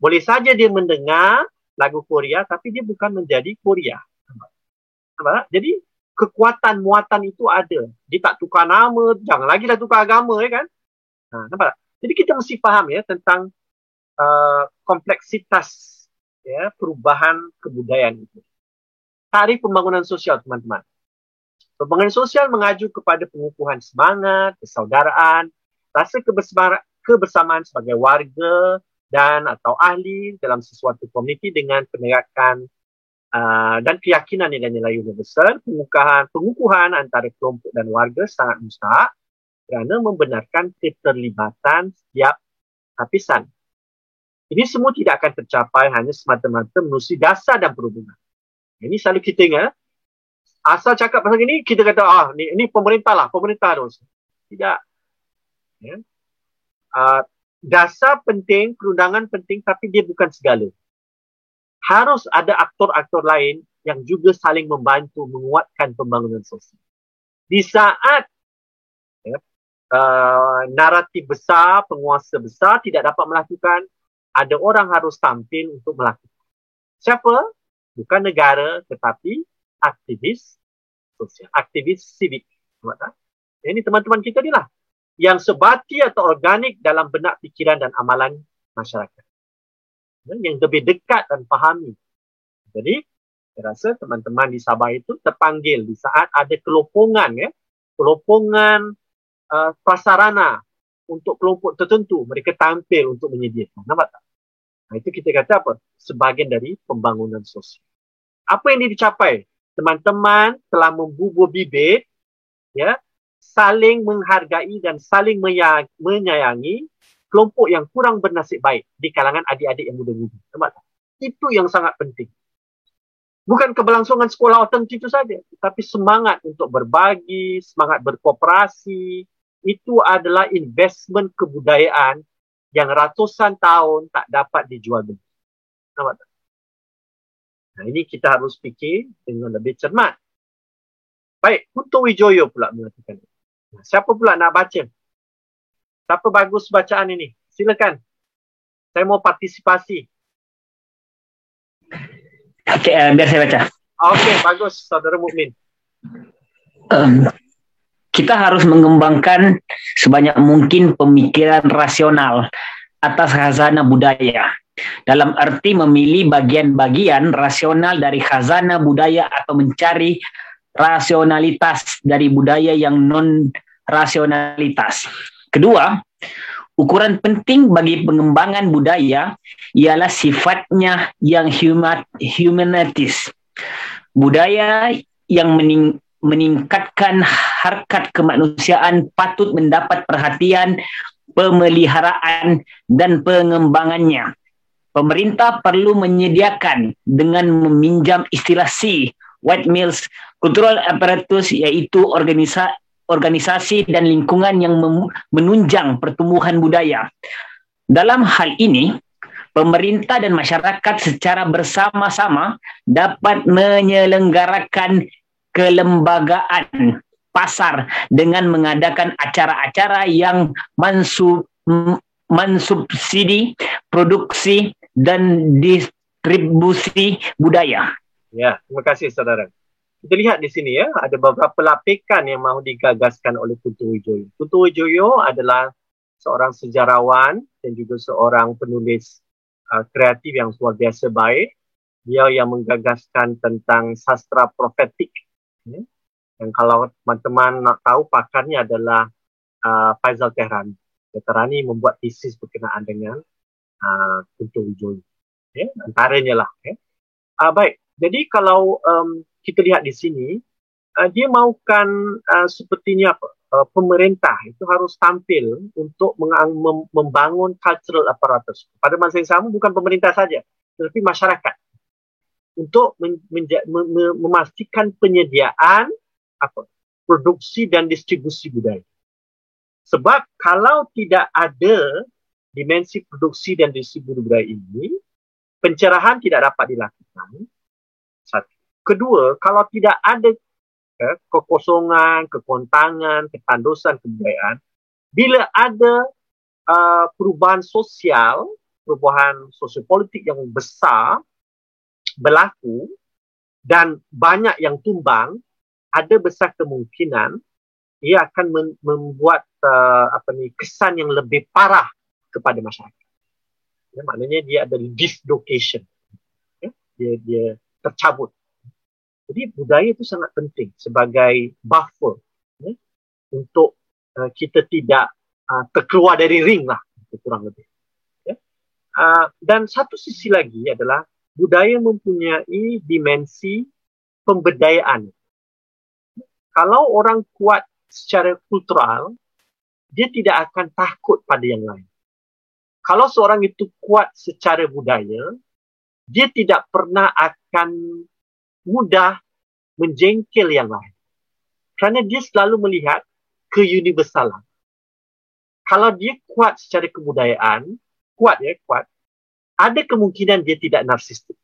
Boleh saja dia mendengar lagu Korea tapi dia bukan menjadi Korea. Nampak, nampak jadi kekuatan muatan itu ada. Dia tak tukar nama jangan lagi lah tukar agama ya kan? Ha, nampak tak? Jadi kita mesti faham ya tentang uh, kompleksitas ya perubahan kebudayaan itu. Tarikh pembangunan sosial teman-teman. Pembangunan sosial mengacu kepada pengukuhan semangat, persaudaraan, rasa kebersamaan sebagai warga dan atau ahli dalam sesuatu komuniti dengan penegakan uh, dan keyakinan nilai-nilai universal, pengukuhan, pengukuhan antara kelompok dan warga sangat mustahak kerana membenarkan keterlibatan setiap lapisan. Ini semua tidak akan tercapai hanya semata-mata menusi dasar dan perhubungan. Ini selalu kita ingat. Asal cakap pasal ini, kita kata, ah, ni, ni pemerintah lah, pemerintah terus. Tidak. Ya. Uh, dasar penting, perundangan penting, tapi dia bukan segala. Harus ada aktor-aktor lain yang juga saling membantu menguatkan pembangunan sosial. Di saat ya, uh, naratif besar, penguasa besar tidak dapat melakukan, ada orang harus tampil untuk melakukan. Siapa? bukan negara tetapi aktivis sosial, aktivis civic. Ini teman-teman kita ni lah yang sebati atau organik dalam benak fikiran dan amalan masyarakat. Yang lebih dekat dan fahami. Jadi, saya rasa teman-teman di Sabah itu terpanggil di saat ada kelopongan, ya, kelopongan uh, prasarana untuk kelompok tertentu. Mereka tampil untuk menyediakan. Nampak tak? Nah, itu kita kata apa? Sebahagian dari pembangunan sosial apa yang dicapai? Teman-teman telah membubur bibit, ya, saling menghargai dan saling menyayangi kelompok yang kurang bernasib baik di kalangan adik-adik yang muda-muda. Nampak tak? Itu yang sangat penting. Bukan keberlangsungan sekolah otentik itu saja, tapi semangat untuk berbagi, semangat berkooperasi, itu adalah investment kebudayaan yang ratusan tahun tak dapat dijual beli. Nampak tak? Nah, ini kita harus fikir dengan lebih cermat. Baik, Kuto Wijoyo pula mengatakan. Nah, siapa pula nak baca? Siapa bagus bacaan ini? Silakan. Saya mau partisipasi. Okey, uh, biar saya baca. Okey, bagus saudara Mukmin. Um, kita harus mengembangkan sebanyak mungkin pemikiran rasional atas khazanah budaya dalam arti memilih bagian-bagian rasional dari khazanah budaya atau mencari rasionalitas dari budaya yang non rasionalitas. Kedua, ukuran penting bagi pengembangan budaya ialah sifatnya yang human, humanities. Budaya yang mening, meningkatkan harkat kemanusiaan patut mendapat perhatian, pemeliharaan dan pengembangannya pemerintah perlu menyediakan dengan meminjam istilah C, White Mills Cultural Apparatus iaitu organisa, organisasi dan lingkungan yang menunjang pertumbuhan budaya. Dalam hal ini, pemerintah dan masyarakat secara bersama-sama dapat menyelenggarakan kelembagaan pasar dengan mengadakan acara-acara yang mensubsidi produksi dan distribusi budaya. Ya, terima kasih saudara. Kita lihat di sini ya, ada beberapa lapikan yang mahu digagaskan oleh Tutu Wijoyo. Tutu Wijoyo adalah seorang sejarawan dan juga seorang penulis uh, kreatif yang luar biasa baik. Dia yang menggagaskan tentang sastra profetik. Ya. Dan kalau teman-teman nak tahu pakarnya adalah uh, Faizal Tehrani. Tehrani membuat tesis berkenaan dengan uh, Tutu Wijoyo. Ya, antaranya lah. Ya. Uh, baik, jadi kalau um, kita lihat di sini, uh, dia mahukan uh, sepertinya apa? Uh, pemerintah itu harus tampil untuk mem- membangun cultural apparatus. Pada masa yang sama bukan pemerintah saja, tetapi masyarakat untuk men- mem- memastikan penyediaan apa? produksi dan distribusi budaya. Sebab kalau tidak ada dimensi produksi dan distribusi budaya ini, pencerahan tidak dapat dilakukan, satu. Kedua, kalau tidak ada ya, kekosongan, kekontangan, ketandusan kebudayaan, bila ada uh, perubahan sosial, perubahan sosiopolitik yang besar berlaku dan banyak yang tumbang, ada besar kemungkinan ia akan mem- membuat uh, apa ni kesan yang lebih parah kepada masyarakat. Ya, maknanya dia ada dislocation. Ya, dia dia tercabut. Jadi budaya itu sangat penting sebagai buffer ya, untuk uh, kita tidak uh, terkeluar dari ring lah kurang lebih. Ya. Uh, dan satu sisi lagi adalah budaya mempunyai dimensi pemberdayaan. Kalau orang kuat secara kultural, dia tidak akan takut pada yang lain. Kalau seorang itu kuat secara budaya, dia tidak pernah akan mudah menjengkel yang lain. Kerana dia selalu melihat keuniversalan. Kalau dia kuat secara kebudayaan, kuat ya, kuat, ada kemungkinan dia tidak narsistik.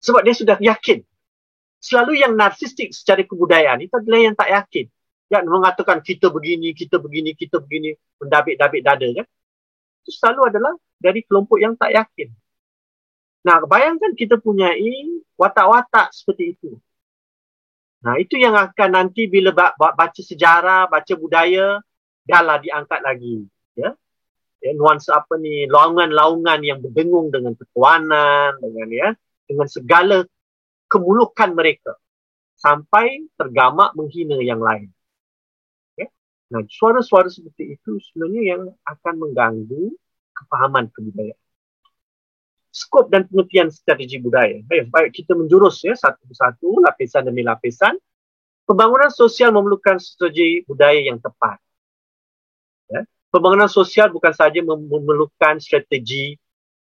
Sebab dia sudah yakin. Selalu yang narsistik secara kebudayaan itu adalah yang tak yakin. Yang mengatakan kita begini, kita begini, kita begini, mendabik-dabik dada kan. Itu selalu adalah dari kelompok yang tak yakin. Nah, bayangkan kita punya watak-watak seperti itu. Nah, itu yang akan nanti bila baca sejarah, baca budaya, dahlah diangkat lagi. Ya? ya nuansa apa ni, laungan-laungan yang berdengung dengan kekuanan, dengan ya, dengan segala kemulukan mereka. Sampai tergamak menghina yang lain. Nah, suara-suara seperti itu sebenarnya yang akan mengganggu kepahaman kebudayaan skop dan pengertian strategi budaya. Baik, baik kita menjurus ya satu persatu, lapisan demi lapisan. Pembangunan sosial memerlukan strategi budaya yang tepat. Ya. Pembangunan sosial bukan sahaja memerlukan strategi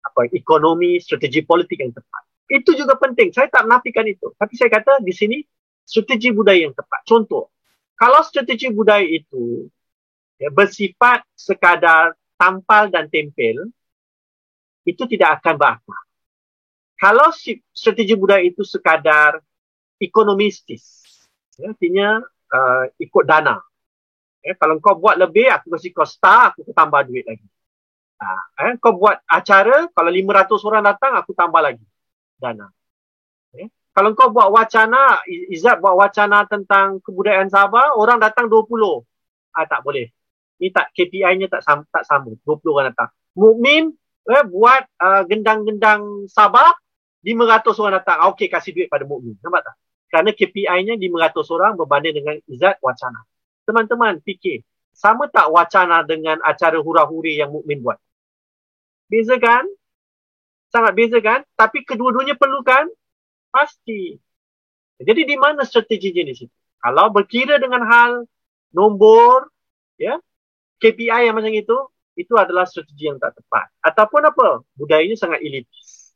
apa ekonomi, strategi politik yang tepat. Itu juga penting. Saya tak menafikan itu. Tapi saya kata di sini strategi budaya yang tepat. Contoh, kalau strategi budaya itu ya, bersifat sekadar tampal dan tempel, itu tidak akan berakar. Kalau strategi budaya itu sekadar ekonomistis, ya, artinya uh, ikut dana. Ya, kalau kau buat lebih, aku kasih kau star, aku tambah duit lagi. Uh, eh, kau buat acara, kalau 500 orang datang, aku tambah lagi dana. Kalau kau buat wacana, Izzat buat wacana tentang kebudayaan Sabah, orang datang 20. Ah, tak boleh. Ini tak KPI-nya tak sama, tak sama. 20 orang datang. Mukmin eh, buat uh, gendang-gendang Sabah 500 orang datang. Ah, okey kasih duit pada mukmin. Nampak tak? Kerana KPI-nya 500 orang berbanding dengan Izzat wacana. Teman-teman fikir, sama tak wacana dengan acara hura-huri yang mukmin buat? Beza kan? Sangat beza kan? Tapi kedua-duanya perlu kan? Pasti. Jadi di mana strateginya di situ? Kalau berkira dengan hal nombor, ya, KPI yang macam itu, itu adalah strategi yang tak tepat. Ataupun apa? Budayanya sangat elitis.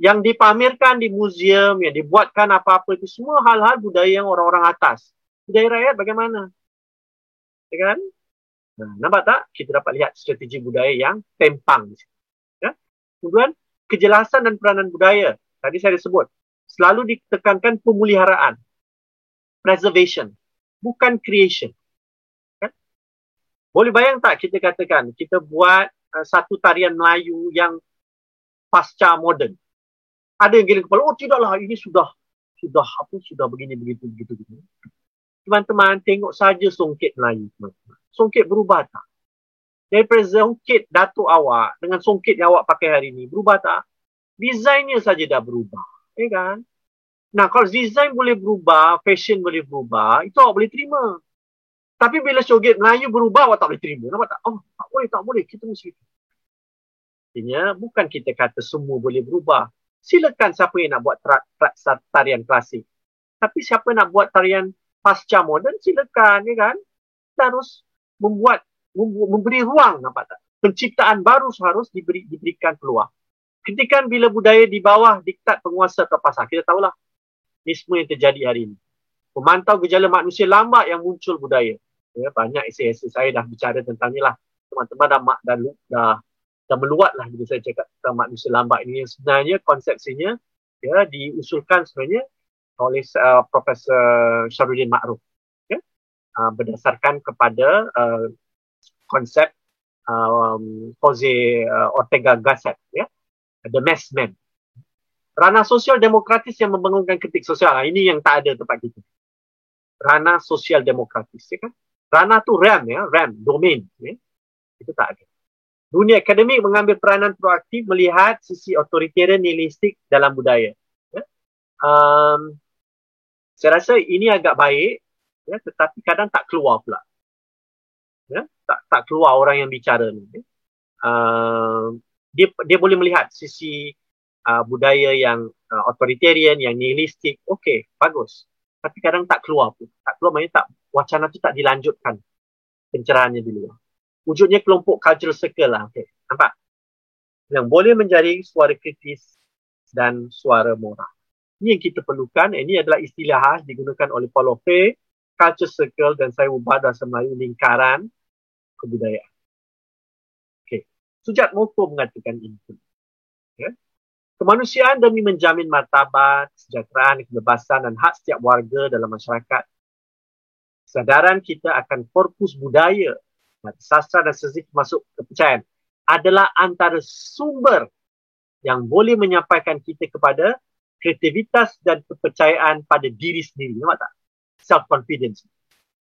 Yang dipamerkan di muzium, yang dibuatkan apa-apa itu semua hal-hal budaya yang orang-orang atas. Budaya rakyat bagaimana? Ya kan? Nah, nampak tak? Kita dapat lihat strategi budaya yang tempang. Ya? Kemudian, kejelasan dan peranan budaya. Tadi saya sebut. Selalu ditekankan pemuliharaan. Preservation. Bukan creation. Boleh bayang tak kita katakan kita buat uh, satu tarian Melayu yang pasca moden. Ada yang gila kepala, oh tidaklah ini sudah sudah apa sudah begini begitu begitu begitu. Teman-teman tengok saja songket Melayu teman-teman. Songket berubah tak? Daripada songket datuk awak dengan songket yang awak pakai hari ini berubah tak? Desainnya saja dah berubah. Ya kan? Nah, kalau desain boleh berubah, fashion boleh berubah, itu awak boleh terima. Tapi bila joget Melayu berubah, awak tak boleh terima. Nampak tak? Oh, tak boleh, tak boleh. Kita mesti. Artinya, bukan kita kata semua boleh berubah. Silakan siapa yang nak buat tra- tra- tarian klasik. Tapi siapa nak buat tarian pasca moden, silakan. Ya kan? Kita harus membuat, memberi ruang. Nampak tak? Penciptaan baru harus diberi, diberikan peluang. Ketika bila budaya di bawah diktat penguasa ke pasar, kita tahulah ini semua yang terjadi hari ini. Memantau gejala manusia lambat yang muncul budaya ya, banyak esei-esei saya dah bicara tentang ni lah. Teman-teman dah, mak, dah, dah, dah meluat lah bila saya cakap tentang manusia lambat ini. Yang sebenarnya konsepsinya ya, diusulkan sebenarnya oleh uh, Profesor Syarudin Ma'ruf. Ya, uh, berdasarkan kepada uh, konsep um, Jose uh, Ortega Gasset. Ya, The Mass Man. Ranah sosial demokratis yang membangunkan kritik sosial. Ini yang tak ada tempat kita. Ranah sosial demokratis. Ya kan? Ranah tu RAM ya, RAM, domain. Ya. Itu tak ada. Dunia akademik mengambil peranan proaktif melihat sisi authoritarian nihilistik dalam budaya. Ya. Um, saya rasa ini agak baik, ya, tetapi kadang tak keluar pula. Ya, tak tak keluar orang yang bicara ni. Ya. Uh, dia dia boleh melihat sisi uh, budaya yang uh, authoritarian, yang nihilistik. Okey, bagus. Tapi kadang tak keluar pun. Tak keluar maknanya tak wacana tu tak dilanjutkan pencerahannya di luar. Wujudnya kelompok cultural circle lah. Okay. Nampak? Yang boleh menjadi suara kritis dan suara moral. Ini yang kita perlukan. Ini adalah istilah khas digunakan oleh Paulo Fay, culture circle dan saya ubah bahasa Melayu lingkaran kebudayaan. Sujat Moko mengatakan ini. Okay. Kemanusiaan demi menjamin martabat, kesejahteraan, kebebasan dan hak setiap warga dalam masyarakat Sedaran kita akan korpus budaya, sastra dan sesi masuk kepercayaan adalah antara sumber yang boleh menyampaikan kita kepada kreativitas dan kepercayaan pada diri sendiri. Nampak tak? Self-confidence.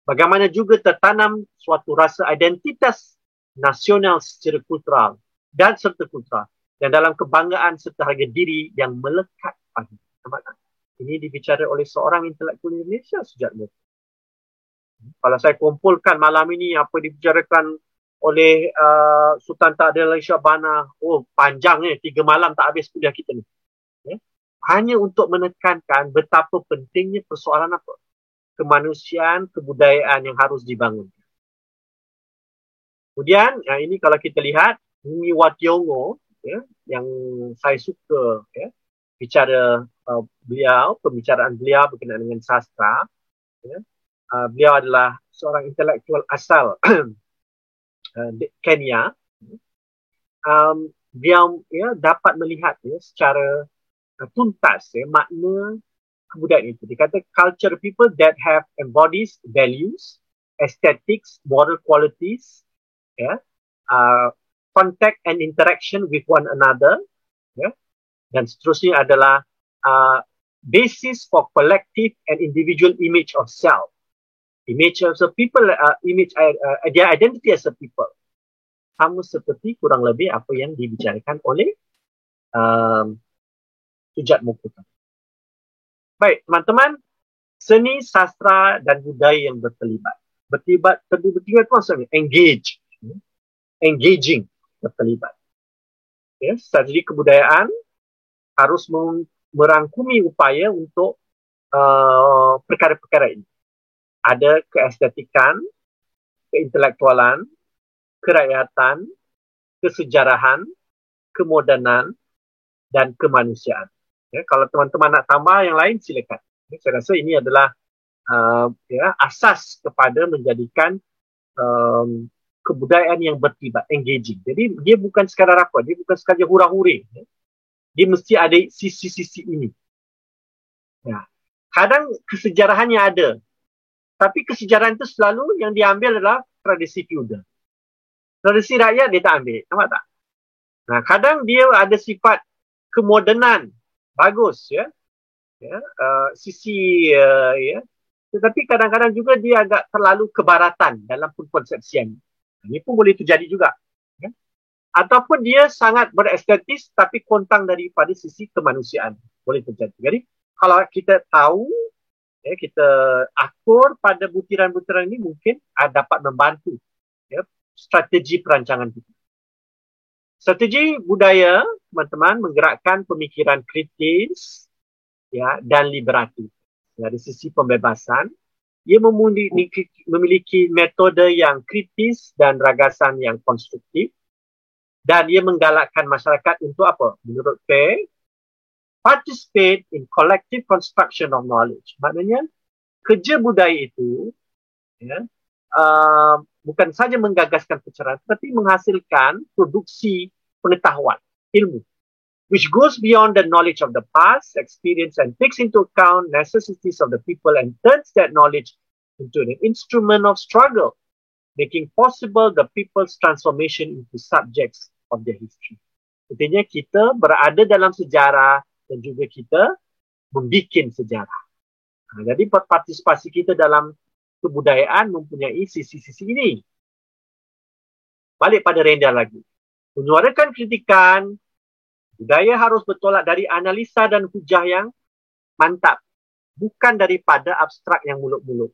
Bagaimana juga tertanam suatu rasa identitas nasional secara kultural dan serta kultural dan dalam kebanggaan serta harga diri yang melekat pada. Nampak tak? Ini dibicara oleh seorang intelektual Indonesia sejak dulu kalau saya kumpulkan malam ini apa dibicarakan oleh uh, Sultan Ta'adil Syabana, oh panjang ni, tiga malam tak habis kuliah kita ni. Ya? Hanya untuk menekankan betapa pentingnya persoalan apa? Kemanusiaan, kebudayaan yang harus dibangun. Kemudian, ya, ini kalau kita lihat, Bumi Wationgo, ya, yang saya suka ya, bicara uh, beliau, pembicaraan beliau berkenaan dengan sastra, ya, uh, beliau adalah seorang intelektual asal uh, Kenya. Um, dia ya, dapat melihat ya, secara uh, tuntas ya, makna kebudayaan itu. Dia kata culture people that have embodies values, aesthetics, moral qualities, ya, uh, contact and interaction with one another, ya, dan seterusnya adalah uh, basis for collective and individual image of self image as a people, uh, image uh, uh, their identity as a people. Sama seperti kurang lebih apa yang dibicarakan oleh um, Sujat Mukutan. Baik, teman-teman, seni, sastra dan budaya yang berterlibat. Berterlibat, terlibat itu maksudnya engage. Engaging, berterlibat. Ya, strategi kebudayaan harus merangkumi upaya untuk uh, perkara-perkara ini ada keestetikan, keintelektualan, kerakyatan, kesejarahan, kemodernan dan kemanusiaan. Ya, kalau teman-teman nak tambah yang lain silakan. Ya, saya rasa ini adalah uh, ya, asas kepada menjadikan um, kebudayaan yang bertibat, engaging. Jadi dia bukan sekadar apa, dia bukan sekadar hura-huri. Dia mesti ada sisi-sisi ini. Ya. Kadang kesejarahannya ada, tapi kesejarahan itu selalu yang diambil adalah tradisi feudal. Tradisi rakyat dia tak ambil. Nampak tak? Nah, kadang dia ada sifat kemodenan. Bagus ya. Ya, uh, sisi uh, ya. Tetapi kadang-kadang juga dia agak terlalu kebaratan dalam pengkonsepsian. Ini pun boleh terjadi juga. Ya. Ataupun dia sangat berestetis tapi kontang daripada sisi kemanusiaan. Boleh terjadi. Jadi kalau kita tahu ya, kita akur pada butiran-butiran ini mungkin uh, dapat membantu ya, strategi perancangan kita. Strategi budaya, teman-teman, menggerakkan pemikiran kritis ya, dan liberatif. Dari sisi pembebasan, ia memiliki, memiliki metode yang kritis dan ragasan yang konstruktif dan ia menggalakkan masyarakat untuk apa? Menurut Faye, participate in collective construction of knowledge. Maknanya kerja budaya itu ya, uh, bukan saja menggagaskan pencerahan tetapi menghasilkan produksi pengetahuan, ilmu which goes beyond the knowledge of the past, experience and takes into account necessities of the people and turns that knowledge into an instrument of struggle, making possible the people's transformation into subjects of their history. Artinya kita berada dalam sejarah dan juga kita membuat sejarah. Ha, jadi partisipasi kita dalam kebudayaan mempunyai sisi-sisi ini. Balik pada Renda lagi. Menyuarakan kritikan, budaya harus bertolak dari analisa dan hujah yang mantap. Bukan daripada abstrak yang mulut-mulut.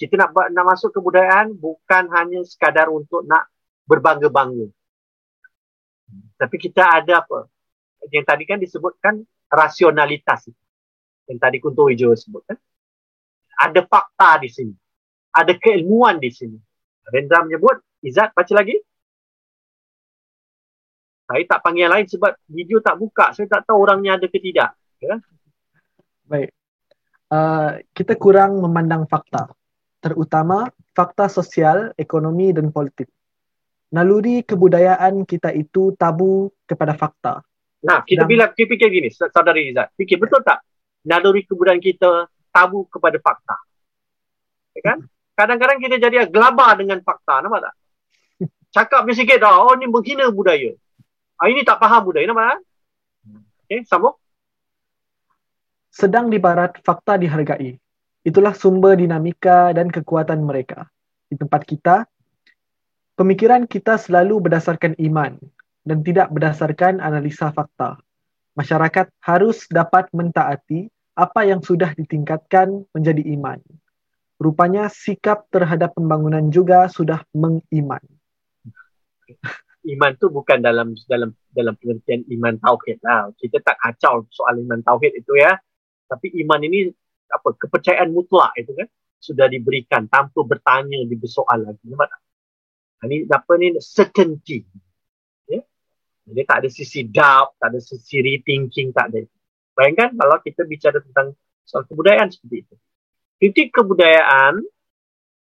Kita nak, nak masuk kebudayaan bukan hanya sekadar untuk nak berbangga-bangga. Tapi kita ada apa? yang tadi kan disebutkan rasionalitas yang tadi Kunto Hijau sebutkan ada fakta di sini ada keilmuan di sini Rendra menyebut Izzat baca lagi saya tak panggil yang lain sebab video tak buka saya tak tahu orangnya ada ke tidak ya? baik uh, kita kurang memandang fakta terutama fakta sosial, ekonomi dan politik naluri kebudayaan kita itu tabu kepada fakta Nah, kita dan, bila kita fikir gini, saudara Izzat, fikir betul tak naluri kebudayaan kita tabu kepada fakta? Ya kan? Kadang-kadang kita jadi gelabah dengan fakta, nampak tak? Cakap sikit dah, oh ni menghina budaya. Ah, ini tak faham budaya, nampak tak? Okay, sambung. Sedang di barat, fakta dihargai. Itulah sumber dinamika dan kekuatan mereka. Di tempat kita, pemikiran kita selalu berdasarkan iman, dan tidak berdasarkan analisa fakta. Masyarakat harus dapat mentaati apa yang sudah ditingkatkan menjadi iman. Rupanya sikap terhadap pembangunan juga sudah mengiman. Iman tu bukan dalam dalam dalam pengertian iman tauhid lah. Kita tak kacau soal iman tauhid itu ya. Tapi iman ini apa kepercayaan mutlak itu kan sudah diberikan tanpa bertanya di bersoal lagi. Nampak tak? Ini apa ni certainty. Dia tak ada sisi doubt, tak ada sisi rethinking, tak ada. Bayangkan kalau kita bicara tentang soal kebudayaan seperti itu. Kritik kebudayaan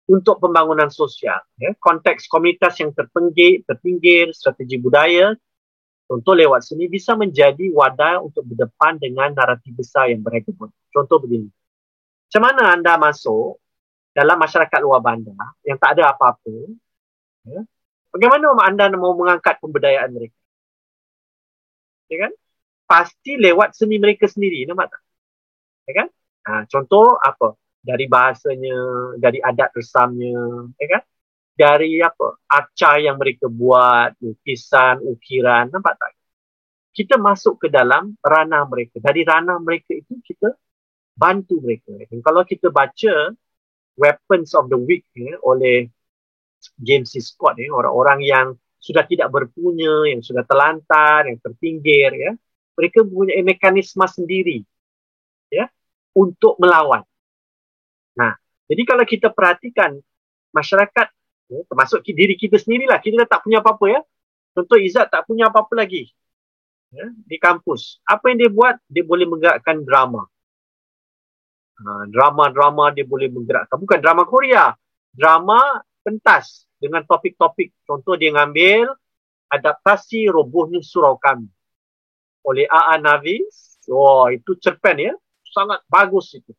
untuk pembangunan sosial, ya, konteks komunitas yang terpenggir, terpinggir, strategi budaya, contoh lewat seni bisa menjadi wadah untuk berdepan dengan naratif besar yang berhegemon. Contoh begini. Macam mana anda masuk dalam masyarakat luar bandar yang tak ada apa-apa, ya, bagaimana anda mau mengangkat pemberdayaan mereka? ya kan? Pasti lewat seni mereka sendiri, nampak tak? Ya kan? Ha, contoh apa? Dari bahasanya, dari adat resamnya, ya kan? Dari apa? Acar yang mereka buat, lukisan, ukiran, nampak tak? Kita masuk ke dalam ranah mereka. Dari ranah mereka itu kita bantu mereka. Dan kalau kita baca Weapons of the Week ya, oleh James C. Scott, ya, orang-orang yang sudah tidak berpunya, yang sudah terlantar, yang terpinggir, ya, mereka mempunyai mekanisme sendiri, ya, untuk melawan. Jadi kalau kita perhatikan masyarakat, ya, termasuk diri kita sendirilah, kita tak punya apa-apa ya. Contoh Izzat tak punya apa-apa lagi ya, di kampus. Apa yang dia buat? Dia boleh menggerakkan drama. Ha, drama-drama dia boleh menggerakkan. Bukan drama Korea. Drama pentas dengan topik-topik. Contoh dia ngambil adaptasi robohnya surau kami oleh A.A. Navis. Wah, itu cerpen ya. Sangat bagus itu.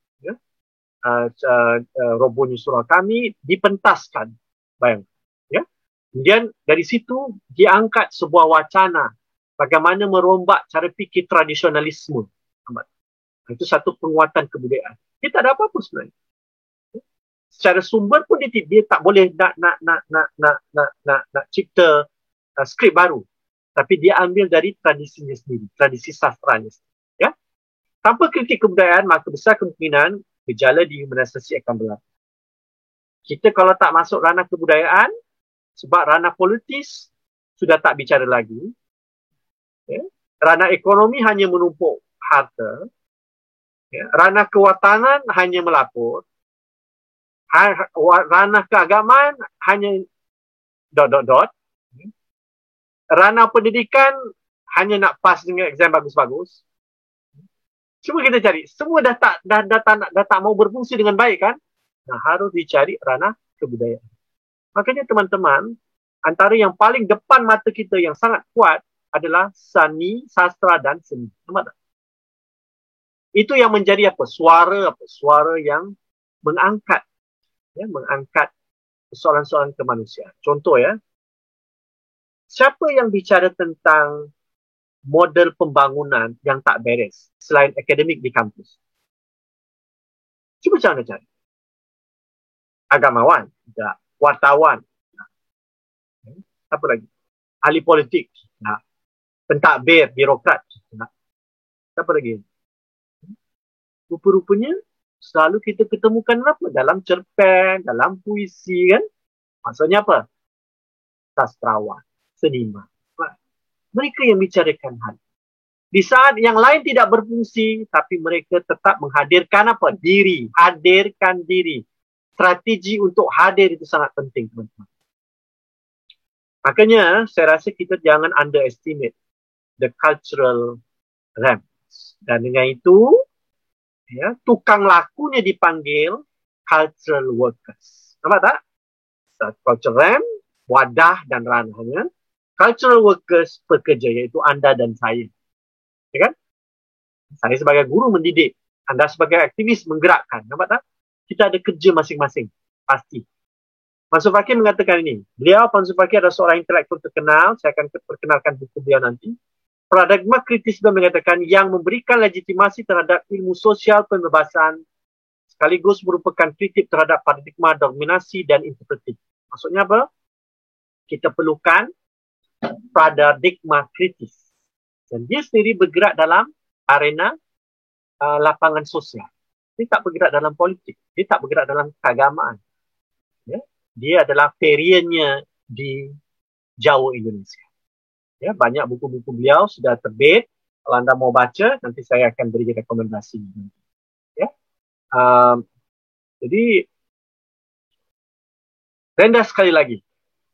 Ya. Uh, uh, uh, robohnya surau kami dipentaskan. Bayang. Ya. Kemudian dari situ diangkat sebuah wacana bagaimana merombak cara fikir tradisionalisme. Itu satu penguatan kebudayaan. Dia tak ada apa-apa sebenarnya. Secara sumber pun dia, dia tak boleh nak nak nak nak nak nak nak, nak cipta uh, skrip baru. Tapi dia ambil dari tradisinya sendiri, tradisi sastranya sendiri. Ya? Tanpa kritik kebudayaan, maka besar kemungkinan gejala di humanisasi akan berlaku. Kita kalau tak masuk ranah kebudayaan, sebab ranah politis sudah tak bicara lagi. Ya. Ranah ekonomi hanya menumpuk harta. Ya. Ranah kewatangan hanya melapor. Ha, ranah keagamaan hanya dot dot dot. Ya. Ranah pendidikan hanya nak pas dengan exam bagus-bagus. Cuma kita cari. Semua dah tak dah, dah, dah, dah tak mau berfungsi dengan baik kan? Nah, harus dicari ranah kebudayaan. Makanya teman-teman, antara yang paling depan mata kita yang sangat kuat adalah sani, sastra dan seni. Nampak tak? Itu yang menjadi apa? Suara apa? Suara yang mengangkat ya, mengangkat persoalan-persoalan kemanusiaan. Contoh ya. Siapa yang bicara tentang model pembangunan yang tak beres selain akademik di kampus? Cuba jangan cari. Agamawan, tidak wartawan. Apa lagi? Ahli politik. Nah. Pentadbir, birokrat. Nah. Apa lagi? Rupa-rupanya selalu kita ketemukan apa? Dalam cerpen, dalam puisi kan? Maksudnya apa? Sastrawan, seniman. Mereka yang bicarakan hal. Di saat yang lain tidak berfungsi, tapi mereka tetap menghadirkan apa? Diri. Hadirkan diri strategi untuk hadir itu sangat penting teman-teman. Makanya saya rasa kita jangan underestimate the cultural ramps. Dan dengan itu, ya, tukang lakunya dipanggil cultural workers. Nampak tak? Cultural ramp, wadah dan ranahnya. Cultural workers pekerja iaitu anda dan saya. Ya kan? Saya sebagai guru mendidik. Anda sebagai aktivis menggerakkan. Nampak tak? kita ada kerja masing-masing. Pasti. Mansur Fakir mengatakan ini. Beliau, Mansur Fakir adalah seorang intelektual terkenal. Saya akan perkenalkan buku beliau nanti. Paradigma kritis beliau mengatakan yang memberikan legitimasi terhadap ilmu sosial pembebasan sekaligus merupakan kritik terhadap paradigma dominasi dan interpretif. Maksudnya apa? Kita perlukan paradigma kritis. Dan dia sendiri bergerak dalam arena uh, lapangan sosial. Dia tak bergerak dalam politik. Dia tak bergerak dalam keagamaan. Ya? Dia adalah periannya di Jawa Indonesia. Ya, banyak buku-buku beliau sudah terbit. Kalau anda mau baca, nanti saya akan beri rekomendasi. Ya? Um, jadi, rendah sekali lagi.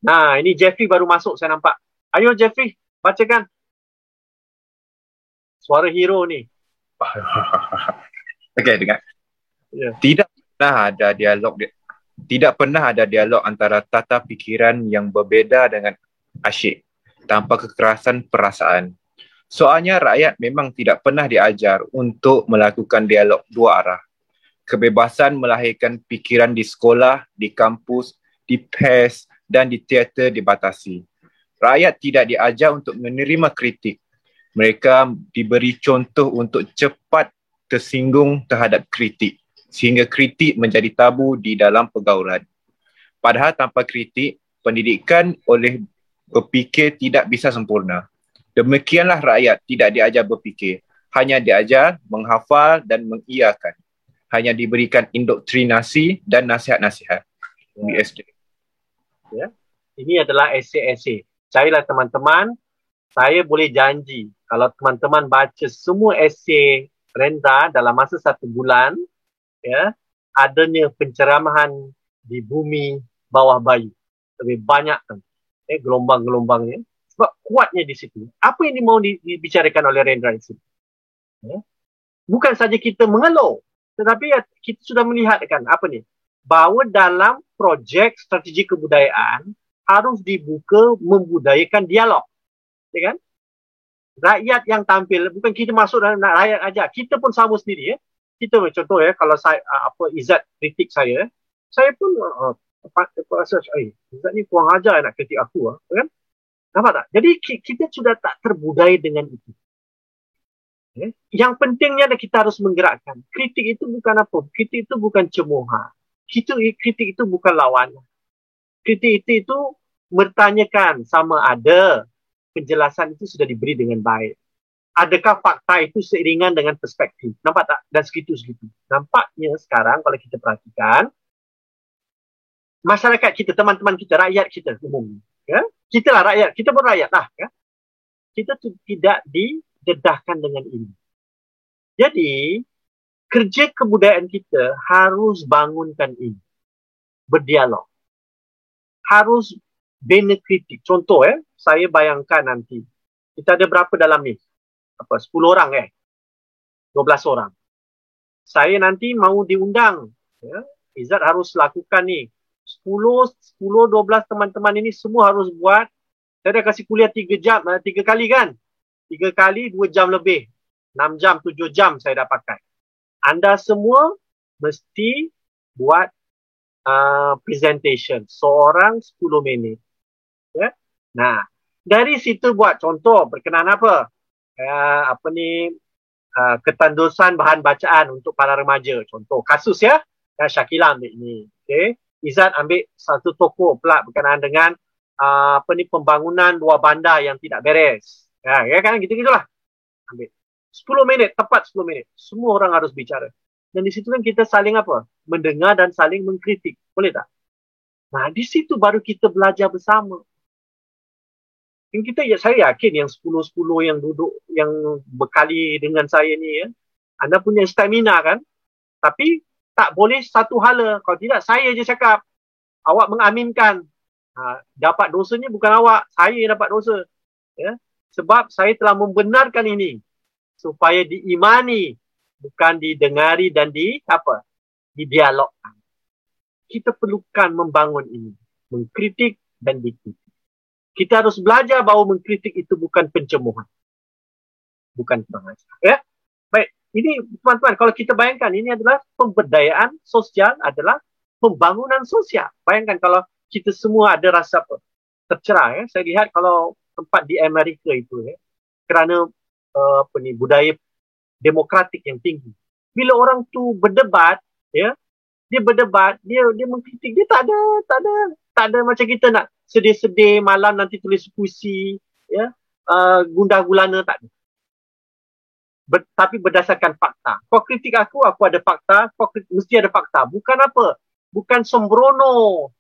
Nah, ini Jeffrey baru masuk saya nampak. Ayo Jeffrey, bacakan. Suara hero ni. Okey, dengar. Yeah. Tidak pernah ada dialog tidak pernah ada dialog antara tata fikiran yang berbeza dengan asyik tanpa kekerasan perasaan. Soalnya rakyat memang tidak pernah diajar untuk melakukan dialog dua arah. Kebebasan melahirkan fikiran di sekolah, di kampus, di pers dan di teater dibatasi. Rakyat tidak diajar untuk menerima kritik. Mereka diberi contoh untuk cepat tersinggung terhadap kritik sehingga kritik menjadi tabu di dalam pergaulan. Padahal tanpa kritik, pendidikan oleh berfikir tidak bisa sempurna. Demikianlah rakyat tidak diajar berfikir, hanya diajar menghafal dan mengiyakan. Hanya diberikan indoktrinasi dan nasihat-nasihat. Ya. Ini adalah esei-esei. Carilah teman-teman, saya boleh janji kalau teman-teman baca semua esei Renda dalam masa satu bulan, ya adanya penceramahan di bumi bawah bayu. Lebih banyak kan eh gelombang-gelombangnya. Sebab kuatnya di situ. Apa yang mau dibicarakan oleh Rendra itu? Ya? bukan saja kita mengeluh tetapi ya, kita sudah melihat kan apa ni? Bahawa dalam projek strategi kebudayaan harus dibuka membudayakan dialog ya kan rakyat yang tampil bukan kita masuk dalam rakyat aja kita pun sama sendiri ya kita contoh ya kalau saya uh, apa izat kritik saya saya pun uh, rasa, eh, Ustaz ni kurang ajar nak kritik aku lah, kan? Nampak tak? Jadi kita sudah tak terbudaya dengan itu. Eh? Yang pentingnya adalah kita harus menggerakkan. Kritik itu bukan apa? Kritik itu bukan cemohan. Kritik, kritik itu bukan lawan. Kritik itu, itu bertanyakan sama ada penjelasan itu sudah diberi dengan baik. Adakah fakta itu seiringan dengan perspektif? Nampak tak? Dan segitu-segitu. Nampaknya sekarang kalau kita perhatikan, masyarakat kita, teman-teman kita, rakyat kita umum. Ya? Kita lah rakyat, kita pun rakyat lah. Ya? Kita tu tidak didedahkan dengan ini. Jadi, kerja kebudayaan kita harus bangunkan ini. Berdialog. Harus bina kritik. Contoh eh, saya bayangkan nanti. Kita ada berapa dalam ni? Apa, 10 orang eh? 12 orang. Saya nanti mau diundang. Ya? Izzat harus lakukan ni 10, 10, 12 teman-teman ini semua harus buat. Saya dah kasih kuliah 3 jam, 3 eh, kali kan? 3 kali 2 jam lebih. 6 jam, 7 jam saya dah pakai. Anda semua mesti buat uh, presentation. Seorang 10 minit. Ya? Nah, dari situ buat contoh berkenaan apa? Uh, apa ni? Uh, ketandusan bahan bacaan untuk para remaja. Contoh kasus ya. Dan Syakila ambil ni. Okay. Izzat ambil satu toko pula berkenaan dengan uh, apa ni pembangunan dua bandar yang tidak beres. Ya, ya kan gitu-gitulah. Ambil 10 minit, tepat 10 minit. Semua orang harus bicara. Dan di situ kan kita saling apa? Mendengar dan saling mengkritik. Boleh tak? Nah, di situ baru kita belajar bersama. Dan kita ya saya yakin yang 10-10 yang duduk yang berkali dengan saya ni ya. Anda punya stamina kan? Tapi tak boleh satu hala. Kalau tidak, saya je cakap. Awak mengaminkan. Ha, dapat dosanya bukan awak. Saya yang dapat dosa. Ya? Sebab saya telah membenarkan ini. Supaya diimani. Bukan didengari dan di apa? Didialogkan. Kita perlukan membangun ini. Mengkritik dan dikritik. Kita harus belajar bahawa mengkritik itu bukan pencemohan. Bukan pengajar. Ya? Baik, ini teman-teman kalau kita bayangkan ini adalah pemberdayaan sosial adalah pembangunan sosial. Bayangkan kalau kita semua ada rasa apa? tercerah ya. Saya lihat kalau tempat di Amerika itu ya kerana uh, apa ni budaya demokratik yang tinggi. Bila orang tu berdebat ya dia berdebat dia dia mengkritik dia tak ada tak ada tak ada macam kita nak sedih-sedih malam nanti tulis puisi ya uh, gundah gulana tak ada ber, tapi berdasarkan fakta. Kau kritik aku, aku ada fakta. Kau kritik, mesti ada fakta. Bukan apa? Bukan sembrono.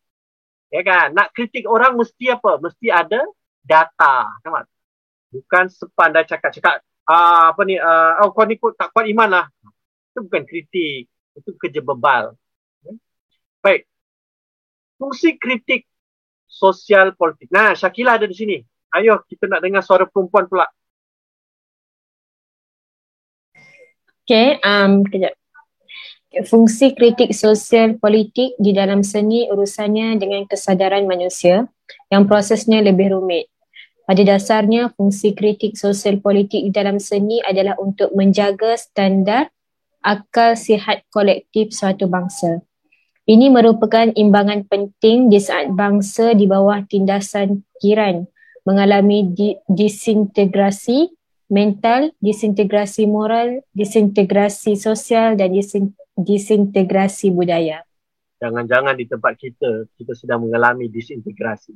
Ya kan? Nak kritik orang mesti apa? Mesti ada data. Nampak? Bukan sepandai cakap-cakap. Uh, apa ni? Uh, oh, kau ni tak kuat iman lah. Itu bukan kritik. Itu kerja bebal. Ya? Baik. Fungsi kritik sosial politik. Nah, Syakila ada di sini. Ayo kita nak dengar suara perempuan pula. Okay, um, kejap. Fungsi kritik sosial politik di dalam seni urusannya dengan kesadaran manusia yang prosesnya lebih rumit. Pada dasarnya, fungsi kritik sosial politik di dalam seni adalah untuk menjaga standar akal sihat kolektif suatu bangsa. Ini merupakan imbangan penting di saat bangsa di bawah tindasan kiran mengalami disintegrasi mental, disintegrasi moral, disintegrasi sosial dan disintegrasi budaya. Jangan-jangan di tempat kita, kita sedang mengalami disintegrasi.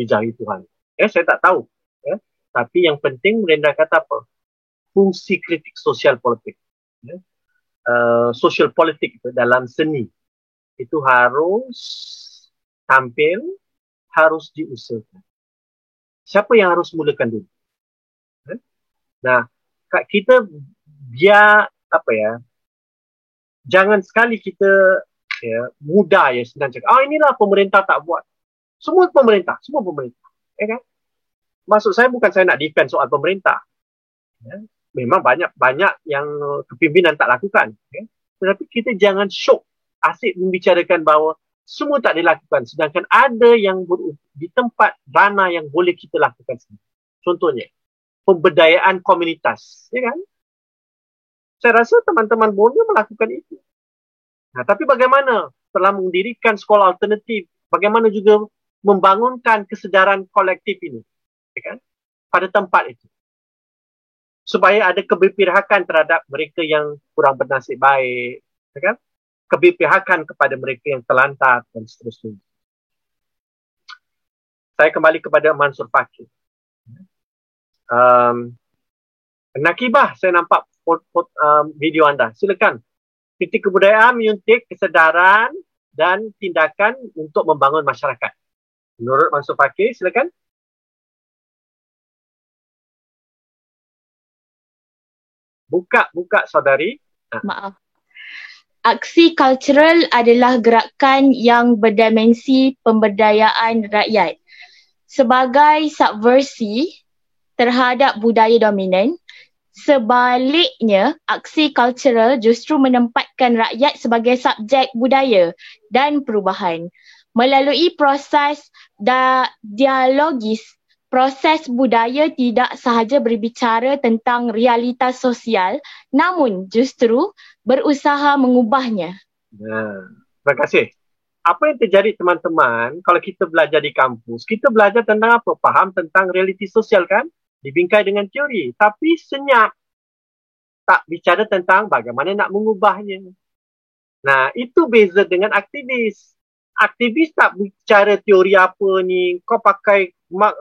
Dijauhi Tuhan. Eh, saya tak tahu. Eh, tapi yang penting Brenda kata apa? Fungsi kritik sosial politik. Eh, uh, sosial politik itu dalam seni itu harus tampil, harus diusahakan. Siapa yang harus mulakan dulu? Nah, kita biar apa ya? Jangan sekali kita ya mudah ya senang cakap, ah inilah pemerintah tak buat. Semua pemerintah, semua pemerintah. Ya kan? Maksud saya bukan saya nak defend soal pemerintah. Ya. Memang banyak-banyak yang kepimpinan tak lakukan. Ya. Tetapi kita jangan syok asyik membicarakan bahawa semua tak dilakukan. Sedangkan ada yang ber- di tempat ranah yang boleh kita lakukan sendiri. Contohnya, pemberdayaan komunitas, ya kan? Saya rasa teman-teman Borneo melakukan itu. Nah, tapi bagaimana telah mendirikan sekolah alternatif. Bagaimana juga membangunkan kesedaran kolektif ini. Ya kan? Pada tempat itu. Supaya ada keberpihakan terhadap mereka yang kurang bernasib baik. Ya kan? Keberpihakan kepada mereka yang terlantar dan seterusnya. Saya kembali kepada Mansur Fakir. Um, Nakibah, saya nampak pot, pot, um, video anda. Silakan. Kritik kebudayaan menyuntik kesedaran dan tindakan untuk membangun masyarakat. Menurut Mansur Fakir, silakan. Buka, buka saudari. Ha. Maaf. Aksi kultural adalah gerakan yang berdimensi pemberdayaan rakyat. Sebagai subversi terhadap budaya dominan, Sebaliknya, aksi kultural justru menempatkan rakyat sebagai subjek budaya dan perubahan. Melalui proses da- dialogis, proses budaya tidak sahaja berbicara tentang realitas sosial namun justru berusaha mengubahnya. Nah, terima kasih. Apa yang terjadi teman-teman kalau kita belajar di kampus? Kita belajar tentang apa? Faham tentang realiti sosial kan? dibingkai dengan teori tapi senyap tak bicara tentang bagaimana nak mengubahnya nah itu beza dengan aktivis aktivis tak bicara teori apa ni? Kau pakai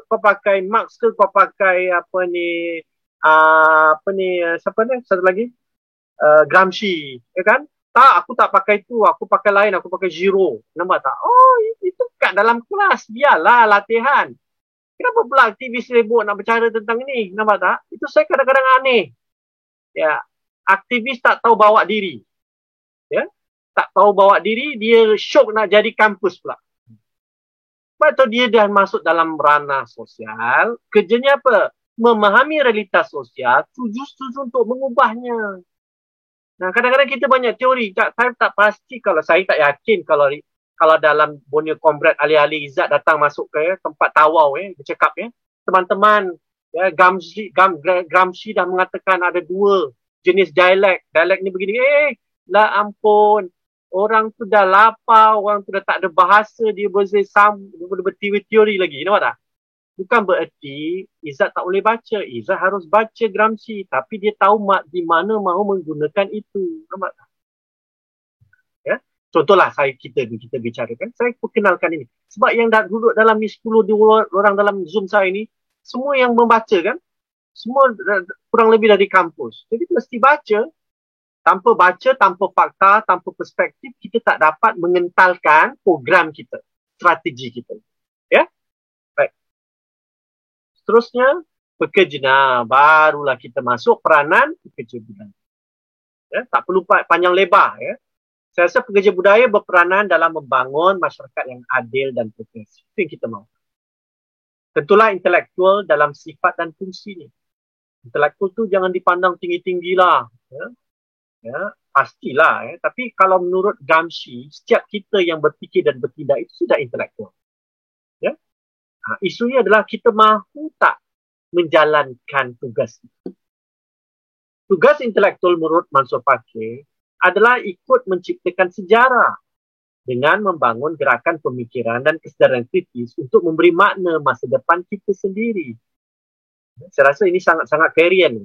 kau pakai Marx ke? Kau pakai apa ni uh, apa ni siapa ni? Satu lagi? Uh, Gramsci ya kan? Tak aku tak pakai itu aku pakai lain. Aku pakai Giro. Nampak tak? Oh itu kat dalam kelas. Biarlah latihan. Kenapa pula aktivis sibuk nak bercara tentang ini? Nampak tak? Itu saya kadang-kadang aneh. Ya, aktivis tak tahu bawa diri. Ya, tak tahu bawa diri, dia syok nak jadi kampus pula. Atau dia dah masuk dalam ranah sosial, kerjanya apa? Memahami realitas sosial, tuju-tuju untuk mengubahnya. Nah, kadang-kadang kita banyak teori. Saya tak pasti kalau saya tak yakin kalau kalau dalam Borneo Comrade alih-alih Izzat datang masuk ke ya, tempat tawau ya, dia cakap ya, teman-teman, ya, Gramsci, Gam, Gramsci dah mengatakan ada dua jenis dialek. Dialek ni begini, eh, lah ampun, orang tu dah lapar, orang tu dah tak ada bahasa, dia boleh sam, dia boleh berteori lagi, nampak tak? Bukan bererti Izzat tak boleh baca. Izzat harus baca Gramsci. Tapi dia tahu mak di mana mahu menggunakan itu. Nampak tak? Contohlah saya kita kita bicarakan, saya perkenalkan ini. Sebab yang dah duduk dalam ni 10 orang dalam Zoom saya ini, semua yang membaca kan, semua kurang lebih dari kampus. Jadi mesti baca. Tanpa baca, tanpa fakta, tanpa perspektif, kita tak dapat mengentalkan program kita, strategi kita. Ya? Baik. Seterusnya, pekerja. Nah, barulah kita masuk peranan pekerja budaya. Ya, tak perlu panjang lebar. Ya. Saya rasa pekerja budaya berperanan dalam membangun masyarakat yang adil dan progresif. Itu yang kita mahu. Tentulah intelektual dalam sifat dan fungsi ini. Intelektual tu jangan dipandang tinggi-tinggi lah. Ya. Ya, pastilah. Ya. Tapi kalau menurut Gamshi, setiap kita yang berfikir dan bertindak itu sudah intelektual. Ya. Ha, isunya adalah kita mahu tak menjalankan tugas itu. Tugas intelektual menurut Mansur Fakir adalah ikut menciptakan sejarah dengan membangun gerakan pemikiran dan kesedaran kritis untuk memberi makna masa depan kita sendiri. Saya rasa ini sangat-sangat karian.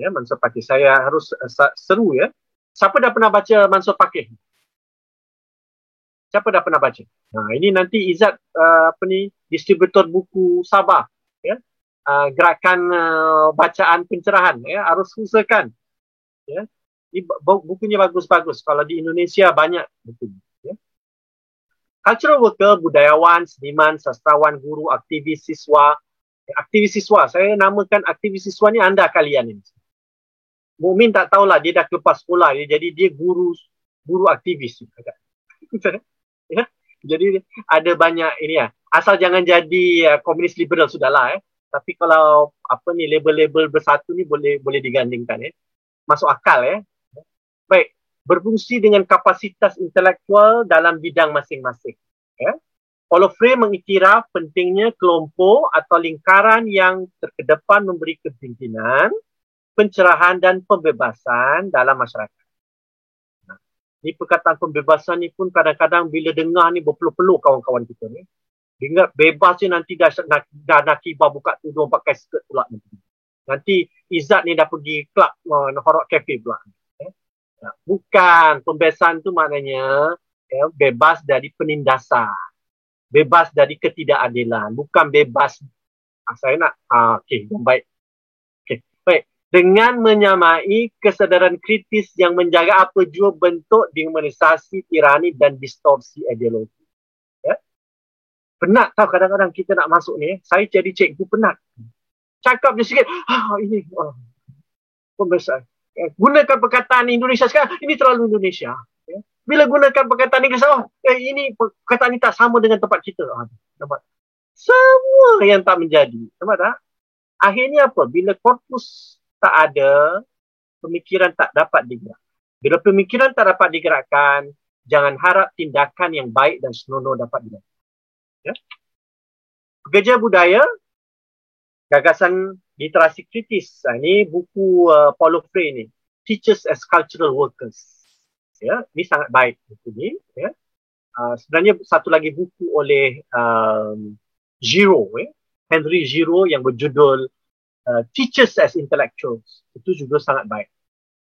Ya, Mansur Pakir. Saya harus uh, seru ya. Siapa dah pernah baca Mansur Pakir? Siapa dah pernah baca? Nah, ini nanti Izzat uh, apa ni distributor buku Sabah ya. Uh, gerakan uh, bacaan pencerahan ya harus usahakan ya bukunya bagus-bagus. Kalau di Indonesia banyak buku. Ya. Cultural worker, budayawan, seniman, sastrawan, guru, aktivis siswa. Aktivis siswa, saya namakan aktivis siswa ni anda kalian ini. Mukmin tak tahulah dia dah lepas sekolah dia jadi dia guru guru aktivis ya. Jadi ada banyak ini ya. Asal jangan jadi uh, komunis liberal sudahlah eh. Tapi kalau apa ni label-label bersatu ni boleh boleh digandingkan ya. Masuk akal ya baik berfungsi dengan kapasitas intelektual dalam bidang masing-masing. Ya. Paulo Freire mengiktiraf pentingnya kelompok atau lingkaran yang terkedepan memberi kepimpinan, pencerahan dan pembebasan dalam masyarakat. Ni perkataan pembebasan ni pun kadang-kadang bila dengar ni berpeluh-peluh kawan-kawan kita ni. Ingat bebas ni nanti dah, dah, dah nakibah buka tudung pakai skirt pula nanti. Nanti Izzat ni dah pergi club uh, Horok Cafe pula. Eh? Bukan pembebasan tu maknanya eh, bebas dari penindasan. Bebas dari ketidakadilan. Bukan bebas. Ah, saya nak, ah, okay, baik. Dengan menyamai kesedaran kritis yang menjaga apa jua bentuk demonisasi, tirani dan distorsi ideologi. Ya? Penat tau kadang-kadang kita nak masuk ni. Saya jadi cikgu penat. Cakap je sikit. Ah, ini. Oh. Pembesar. Ya? Gunakan perkataan Indonesia sekarang. Ini terlalu Indonesia. Ya? Bila gunakan perkataan Inggeris, oh, eh, ini perkataan ini tak sama dengan tempat kita. Ah, nampak? Semua yang tak menjadi. Nampak tak? Akhirnya apa? Bila korpus tak ada, pemikiran tak dapat digerak. Bila pemikiran tak dapat digerakkan, jangan harap tindakan yang baik dan senonoh dapat dilakukan. Ya? Pekerja budaya, gagasan literasi kritis. Ha, ini buku uh, Paulo Freire ni. Teachers as Cultural Workers. Ya, ini sangat baik buku ni. Ya. Uh, sebenarnya satu lagi buku oleh um, Giro, eh? Henry Giro yang berjudul uh, teachers as intellectuals itu juga sangat baik.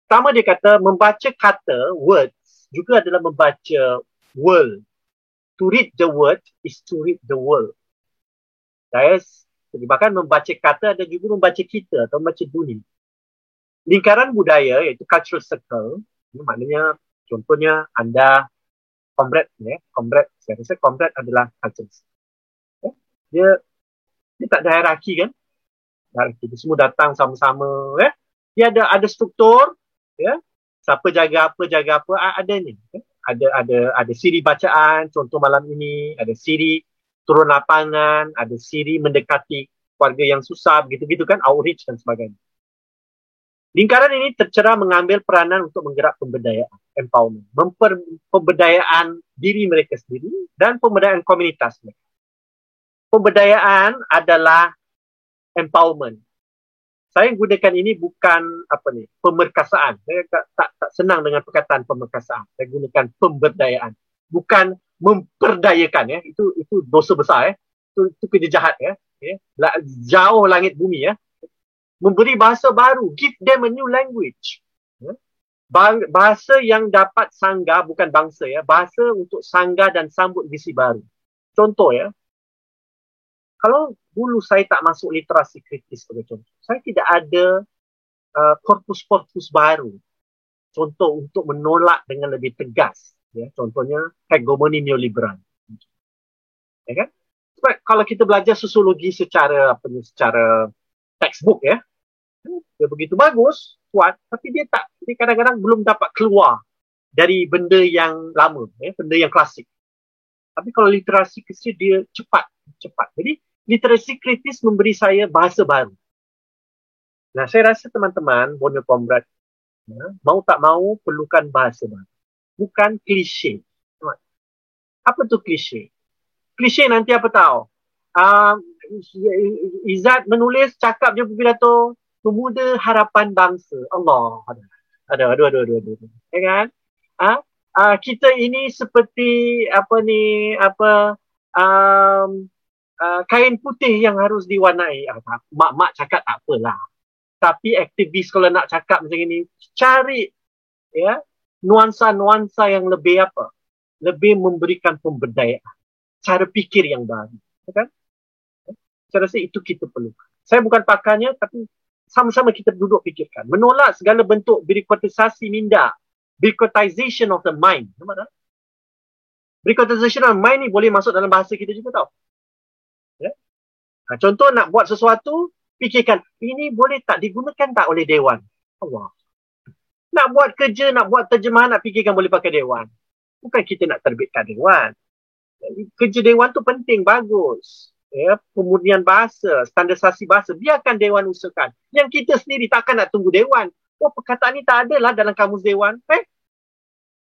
Pertama dia kata membaca kata words juga adalah membaca world. To read the word is to read the world. Guys, bahkan membaca kata ada juga membaca kita atau membaca dunia. Lingkaran budaya iaitu cultural circle, maknanya contohnya anda comrade ya, comrade saya rasa comrade adalah cultural circle. Eh, dia dia tak ada hierarki kan? Dan kita semua datang sama-sama ya. Dia ada ada struktur ya. Siapa jaga apa jaga apa ada ni ya? ada ada ada siri bacaan contoh malam ini ada siri turun lapangan ada siri mendekati keluarga yang susah begitu-gitu kan outreach dan sebagainya. Lingkaran ini tercerah mengambil peranan untuk menggerak pemberdayaan empowerment. Memper, pemberdayaan diri mereka sendiri dan pemberdayaan komunitas mereka. Pemberdayaan adalah empowerment. Saya gunakan ini bukan apa ni pemerkasaan. Saya tak, tak, tak senang dengan perkataan pemerkasaan. Saya gunakan pemberdayaan. Bukan memperdayakan ya. Itu itu dosa besar ya. Itu, itu kerja jahat ya. ya. Jauh langit bumi ya. Memberi bahasa baru. Give them a new language. Ya. Bahasa yang dapat sangga bukan bangsa ya. Bahasa untuk sangga dan sambut visi baru. Contoh ya. Kalau dulu saya tak masuk literasi kritis sebagai contoh. Saya tidak ada uh, korpus-korpus baru. Contoh untuk menolak dengan lebih tegas. Ya, contohnya hegemoni neoliberal. Ya kan? Sebab kalau kita belajar sosiologi secara apa ni, secara textbook ya, dia begitu bagus, kuat, tapi dia tak, dia kadang-kadang belum dapat keluar dari benda yang lama, ya, benda yang klasik. Tapi kalau literasi kritis dia cepat, cepat. Jadi literasi kritis memberi saya bahasa baru. Nah, saya rasa teman-teman, Bonner Comrade, ya, mau tak mau perlukan bahasa baru. Bukan klise. Apa tu klise? Klise nanti apa tahu? Uh, Izzat menulis, cakap je pidato, pemuda harapan bangsa. Allah. Ada, ada, ada, ada, ada. Ya kan? Uh, kita ini seperti apa ni, apa, um, uh, kain putih yang harus diwarnai. Uh, mak-mak cakap tak apalah. Tapi aktivis kalau nak cakap macam ini, cari ya nuansa-nuansa yang lebih apa? Lebih memberikan pemberdayaan. Cara fikir yang baru. Ya kan? Saya rasa itu kita perlu. Saya bukan pakarnya, tapi sama-sama kita duduk fikirkan. Menolak segala bentuk birokratisasi minda. Birokratization of the mind. Nampak tak? Birokratization of the mind ni boleh masuk dalam bahasa kita juga tau. Ha, contoh nak buat sesuatu, fikirkan ini boleh tak digunakan tak oleh Dewan? Allah. Nak buat kerja, nak buat terjemahan, nak fikirkan boleh pakai Dewan. Bukan kita nak terbitkan Dewan. Kerja Dewan tu penting, bagus. Ya, pemurnian bahasa, standarisasi bahasa, biarkan Dewan usahakan. Yang kita sendiri takkan nak tunggu Dewan. Oh, perkataan ni tak ada lah dalam kamus Dewan. Eh?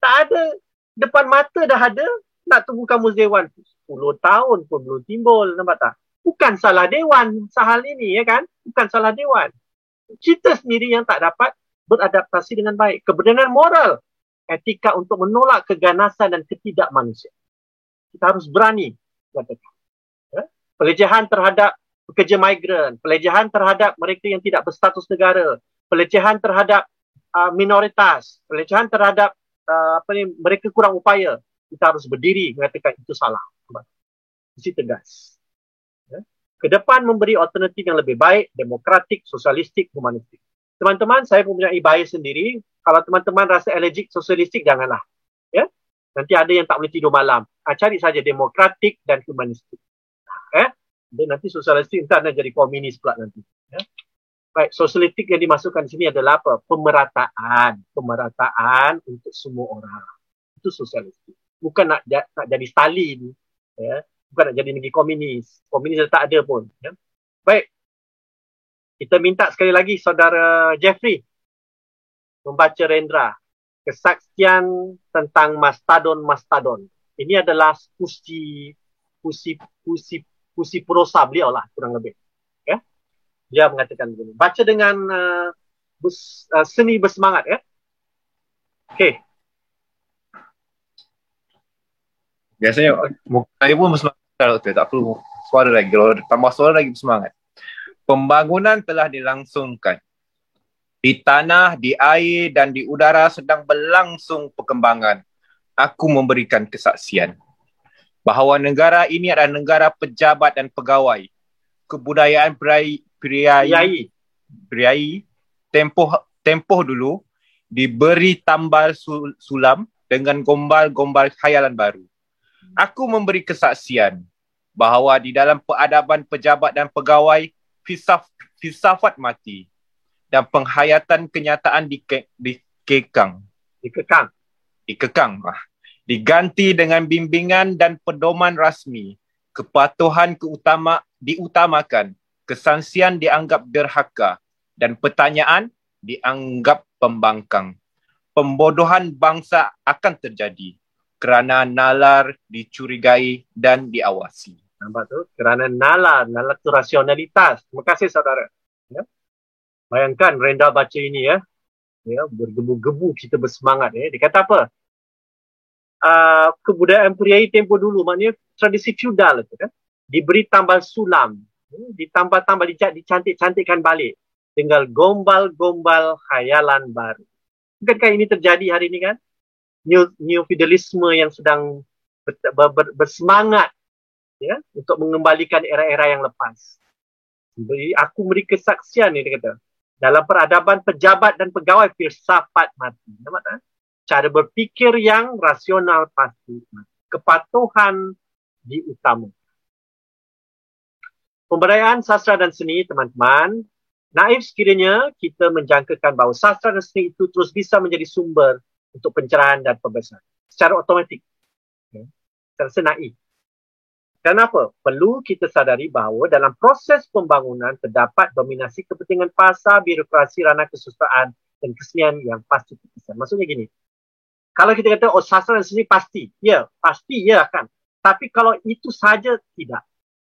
Tak ada. Depan mata dah ada, nak tunggu kamus Dewan. 10 tahun pun belum timbul, nampak tak? Bukan salah dewan sahal ini ya kan bukan salah dewan kita sendiri yang tak dapat beradaptasi dengan baik kebenaran moral etika untuk menolak keganasan dan ketidakmanusiaan. Kita harus berani katakan. Ya? Pelecehan terhadap pekerja migran, pelecehan terhadap mereka yang tidak berstatus negara, pelecehan terhadap uh, minoritas, pelecehan terhadap uh, apa ni mereka kurang upaya, kita harus berdiri mengatakan itu salah. Mesti tegas. Ya? Ke depan memberi alternatif yang lebih baik, demokratik, sosialistik, humanistik. Teman-teman, saya mempunyai bias sendiri. Kalau teman-teman rasa allergic sosialistik, janganlah. Ya? Nanti ada yang tak boleh tidur malam. Ha, cari saja demokratik dan humanistik. Eh? Dan nanti sosialistik entah nak jadi komunis pula nanti. Ya? Baik, sosialistik yang dimasukkan di sini adalah apa? Pemerataan. Pemerataan untuk semua orang. Itu sosialistik. Bukan nak, nak jadi Stalin. Ya? Bukan nak jadi negeri komunis. Komunis tak ada pun. Ya? Baik. Kita minta sekali lagi saudara Jeffrey membaca Rendra kesaksian tentang mastadon-mastadon. Ini adalah puisi puisi puisi puisi prosa beliau lah kurang lebih dia mengatakan begini. Baca dengan uh, bus, uh, seni bersemangat ya. Okey. Biasanya saya pun bersemangat kalau tak perlu suara lagi. Kalau tambah suara lagi bersemangat. Pembangunan telah dilangsungkan. Di tanah, di air dan di udara sedang berlangsung perkembangan. Aku memberikan kesaksian bahawa negara ini adalah negara pejabat dan pegawai. Kebudayaan priai priai tempoh tempoh dulu diberi tambal sulam dengan gombal-gombal khayalan baru. Aku memberi kesaksian bahawa di dalam peradaban pejabat dan pegawai filsaf, filsafat mati dan penghayatan kenyataan dike, dikekang. Dikekang. Dikekang. Ah. Diganti dengan bimbingan dan pedoman rasmi. Kepatuhan keutama diutamakan kesansian dianggap derhaka dan pertanyaan dianggap pembangkang. Pembodohan bangsa akan terjadi kerana nalar dicurigai dan diawasi. Nampak tu? Kerana nalar, nalar tu rasionalitas. Terima kasih saudara. Ya? Bayangkan Renda baca ini ya. Ya, bergebu-gebu kita bersemangat ya. Dia kata apa? Uh, kebudayaan priai tempoh dulu maknanya tradisi feudal itu kan. Diberi tambal sulam ditambah-tambah dicantik-cantikkan balik dengan gombal-gombal khayalan baru. Bukankah ini terjadi hari ini kan? New, new feudalisme yang sedang ber, ber, ber, bersemangat ya untuk mengembalikan era-era yang lepas. Jadi aku beri kesaksian ni dia kata. Dalam peradaban pejabat dan pegawai filsafat mati. Nampak tak? Cara berfikir yang rasional pasti mati. Kepatuhan diutamakan pemberdayaan sastra dan seni, teman-teman, naif sekiranya kita menjangkakan bahawa sastra dan seni itu terus bisa menjadi sumber untuk pencerahan dan pembesaran secara otomatik. Okay. Saya rasa naif. Kenapa? Perlu kita sadari bahawa dalam proses pembangunan terdapat dominasi kepentingan pasar, birokrasi, ranah kesusahaan dan kesenian yang pasti terpisah. Maksudnya gini, kalau kita kata, oh sastra dan seni pasti, ya, pasti ya akan. Tapi kalau itu saja tidak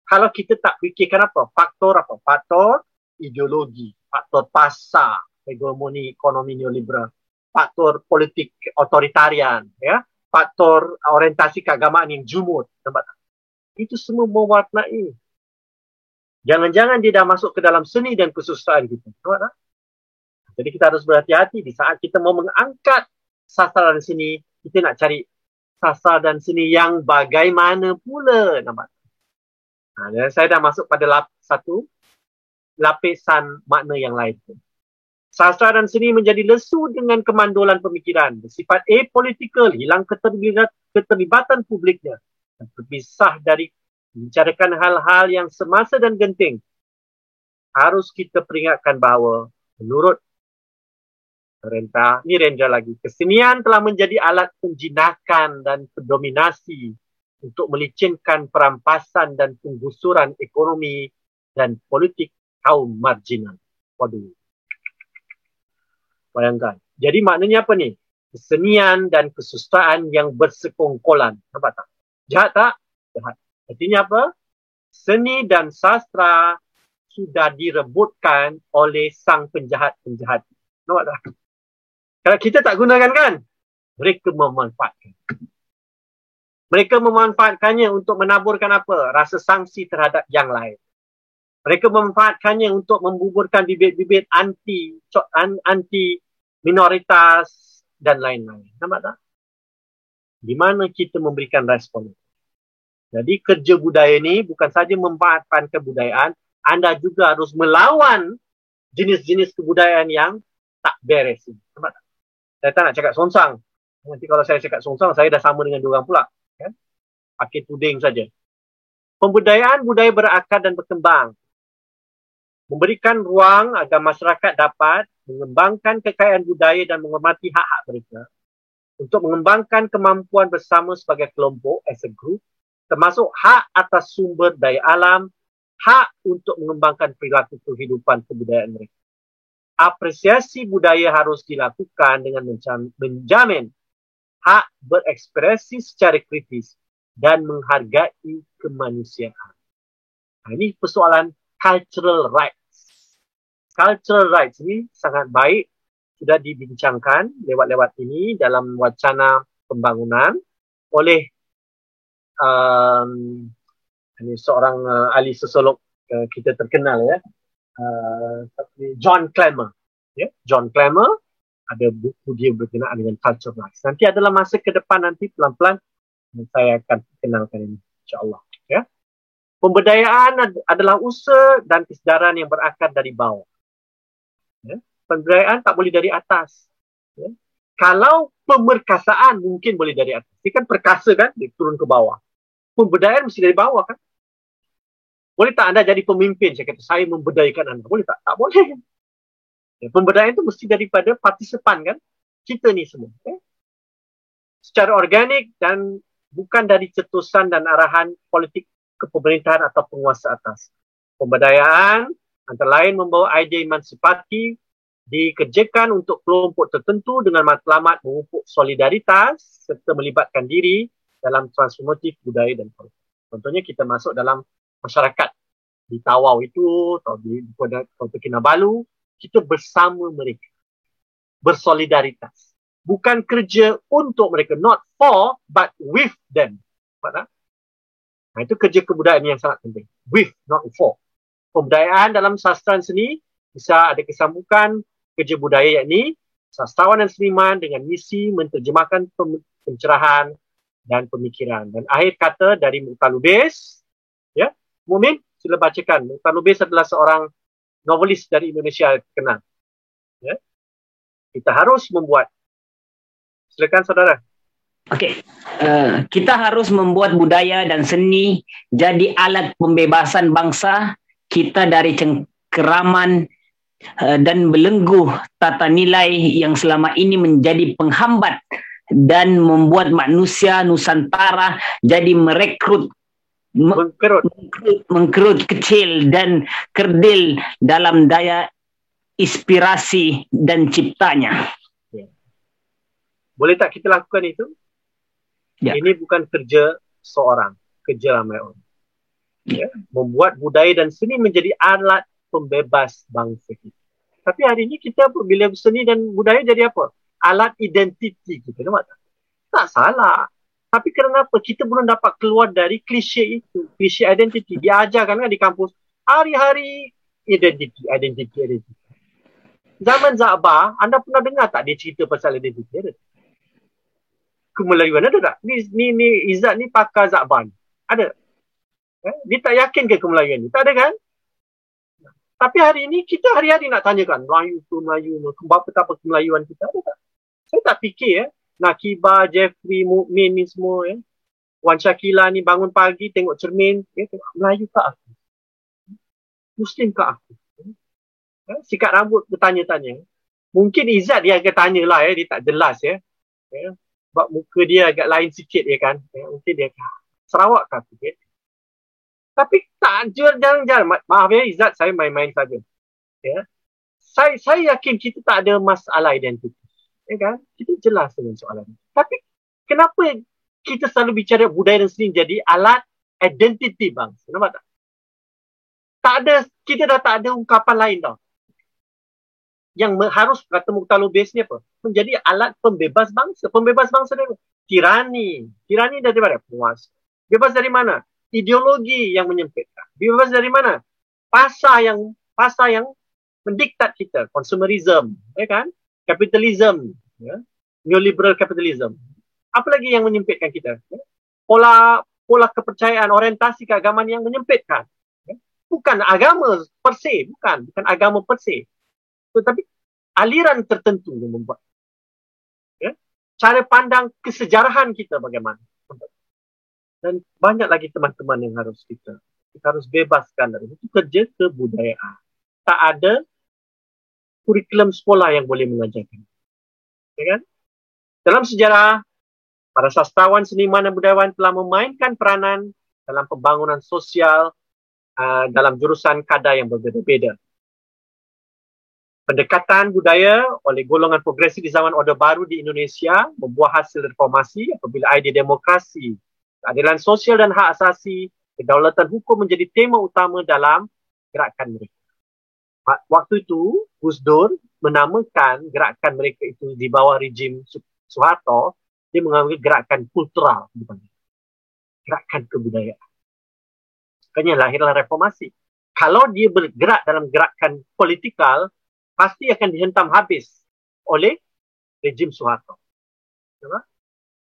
kalau kita tak fikirkan apa? Faktor apa? Faktor ideologi, faktor pasar, hegemoni ekonomi neoliberal, faktor politik otoritarian, ya, faktor orientasi keagamaan yang jumut, nampak tak? Itu semua mewarnai. Jangan-jangan dia dah masuk ke dalam seni dan kesusahan kita. Nampak tak? Jadi kita harus berhati-hati di saat kita mau mengangkat sastra dan seni, kita nak cari sastra dan seni yang bagaimana pula. Nampak? Ha, dan saya dah masuk pada lap, satu lapisan makna yang lain. Sastra dan seni menjadi lesu dengan kemandolan pemikiran. Bersifat apolitical, hilang keterlibatan publiknya. Dan terpisah dari membicarakan hal-hal yang semasa dan genting. Harus kita peringatkan bahawa menurut Renta, ni Rendra lagi. Kesenian telah menjadi alat penjinakan dan pendominasi untuk melicinkan perampasan dan penggusuran ekonomi dan politik kaum marginal. Waduh. Bayangkan. Jadi maknanya apa ni? Kesenian dan kesustaan yang bersekongkolan. Nampak tak? Jahat tak? Jahat. Artinya apa? Seni dan sastra sudah direbutkan oleh sang penjahat-penjahat. Nampak tak? Kalau kita tak gunakan kan? Mereka memanfaatkan. Mereka memanfaatkannya untuk menaburkan apa? Rasa sangsi terhadap yang lain. Mereka memanfaatkannya untuk membuburkan bibit-bibit anti anti minoritas dan lain-lain. Nampak tak? Di mana kita memberikan respon Jadi kerja budaya ini bukan saja memanfaatkan kebudayaan, anda juga harus melawan jenis-jenis kebudayaan yang tak beres. Tak? Saya tak nak cakap songsang. Nanti kalau saya cakap songsang, saya dah sama dengan dua orang pula kan? pakai tuding saja. Pembudayaan budaya berakar dan berkembang. Memberikan ruang agar masyarakat dapat mengembangkan kekayaan budaya dan menghormati hak-hak mereka untuk mengembangkan kemampuan bersama sebagai kelompok as a group termasuk hak atas sumber daya alam, hak untuk mengembangkan perilaku kehidupan kebudayaan mereka. Apresiasi budaya harus dilakukan dengan menjamin hak berekspresi secara kritis dan menghargai kemanusiaan. Nah, ini persoalan cultural rights. Cultural rights ini sangat baik sudah dibincangkan lewat-lewat ini dalam wacana pembangunan oleh um, ini seorang uh, ahli sosiolog uh, kita terkenal ya uh, John Clemmer ya John Clemmer ada buku dia berkenaan dengan culture rights. Nanti adalah masa ke depan nanti pelan-pelan saya akan kenalkan ini insyaAllah. Ya. Pemberdayaan adalah usaha dan kesedaran yang berakar dari bawah. Ya. Pemberdayaan tak boleh dari atas. Ya. Kalau pemerkasaan mungkin boleh dari atas. Ini kan perkasa kan, dia turun ke bawah. Pemberdayaan mesti dari bawah kan. Boleh tak anda jadi pemimpin? Saya kata, saya memberdayakan anda. Boleh tak? Tak boleh. Ya, pemberdayaan itu mesti daripada partisipan kan? Kita ni semua. Okay? Secara organik dan bukan dari cetusan dan arahan politik kepemerintahan atau penguasa atas. Pemberdayaan antara lain membawa idea emansipati dikerjakan untuk kelompok tertentu dengan matlamat memupuk solidaritas serta melibatkan diri dalam transformatif budaya dan politik. Contohnya kita masuk dalam masyarakat di Tawau itu atau di Kota Kinabalu kita bersama mereka. Bersolidaritas. Bukan kerja untuk mereka. Not for, but with them. Nah, itu kerja kebudayaan yang sangat penting. With, not for. Pembudayaan dalam sastra seni bisa ada kesambukan kerja budaya yakni sastrawan dan seniman dengan misi menterjemahkan pencerahan dan pemikiran. Dan akhir kata dari Mutalubes, ya, Mumin, sila bacakan. Mutalubes adalah seorang novelis dari Indonesia kenal. Ya. Kita harus membuat. Silakan saudara. Okey, uh, kita harus membuat budaya dan seni jadi alat pembebasan bangsa kita dari cengkeraman dan belenggu tata nilai yang selama ini menjadi penghambat dan membuat manusia Nusantara jadi merekrut mengkerut. mengkerut mengkerut kecil dan kerdil dalam daya inspirasi dan ciptanya. Ya. Boleh tak kita lakukan itu? Ya. Ini bukan kerja seorang, kerja ramai orang. Ya. Membuat budaya dan seni menjadi alat pembebas bangsa kita. Tapi hari ini kita bila seni dan budaya jadi apa? Alat identiti kita. Nampak tak? Tak salah. Tapi kenapa kita belum dapat keluar dari klise itu, klise identiti. Dia ajarkan kan di kampus hari-hari identiti, identiti, identiti. Zaman Zaba, anda pernah dengar tak dia cerita pasal identiti? Ada. Kemelayuan ada tak? Ni, ni, ni Izzat ni pakar Zaban. Ada. Eh? Dia tak yakin ke kemelayuan ni? Tak ada kan? Tapi hari ini kita hari-hari nak tanyakan Melayu tu Melayu, betapa kemelayuan kita ada tak? Saya tak fikir ya. Nakiba, Jeffrey, Mukmin ni semua ya. Wan Syakila ni bangun pagi tengok cermin, ya, tengok Melayu ke aku? Muslim ke aku? Ya, sikat rambut bertanya-tanya. Mungkin Izzat dia akan tanya lah ya, dia tak jelas ya. ya. Sebab muka dia agak lain sikit ya kan. Ya, mungkin dia akan Sarawak aku? Ya. Tapi tak, jangan-jangan. Maaf ya Izzat, saya main-main saja. Ya. Saya, saya yakin kita tak ada masalah identiti ya kan? Kita jelas dengan soalan ini. Tapi kenapa kita selalu bicara budaya dan seni jadi alat identiti bangsa? Nampak tak? Tak ada, kita dah tak ada ungkapan lain tau. yang harus kata Muqtalu base ni apa? Menjadi alat pembebas bangsa. Pembebas bangsa dari tirani. Tirani dari mana? Penguasa. Bebas dari mana? Ideologi yang menyempitkan. Bebas dari mana? Pasar yang pasar yang mendiktat kita. Consumerism. Ya kan? Capitalism. Ya? Neoliberal capitalism. Apa lagi yang menyempitkan kita? Ya? Pola pola kepercayaan, orientasi keagamaan yang menyempitkan. Ya? Bukan agama per se. Bukan. Bukan agama per se tetapi aliran tertentu yang membuat ya cara pandang kesejarahan kita bagaimana dan banyak lagi teman-teman yang harus kita kita harus bebaskan dari itu. Kerja kebudayaan. Tak ada kurikulum sekolah yang boleh mengajarkan. Ya kan? Dalam sejarah para sastrawan seniman dan budayawan telah memainkan peranan dalam pembangunan sosial uh, dalam jurusan kadar yang berbeza-beza pendekatan budaya oleh golongan progresif di zaman Orde Baru di Indonesia membuah hasil reformasi apabila idea demokrasi, keadilan sosial dan hak asasi, kedaulatan hukum menjadi tema utama dalam gerakan mereka. Waktu itu, Gus Dur menamakan gerakan mereka itu di bawah rejim Soeharto, dia mengambil gerakan kultural. Gerakan kebudayaan. Makanya lahirlah reformasi. Kalau dia bergerak dalam gerakan politikal, pasti akan dihentam habis oleh rejim Soeharto.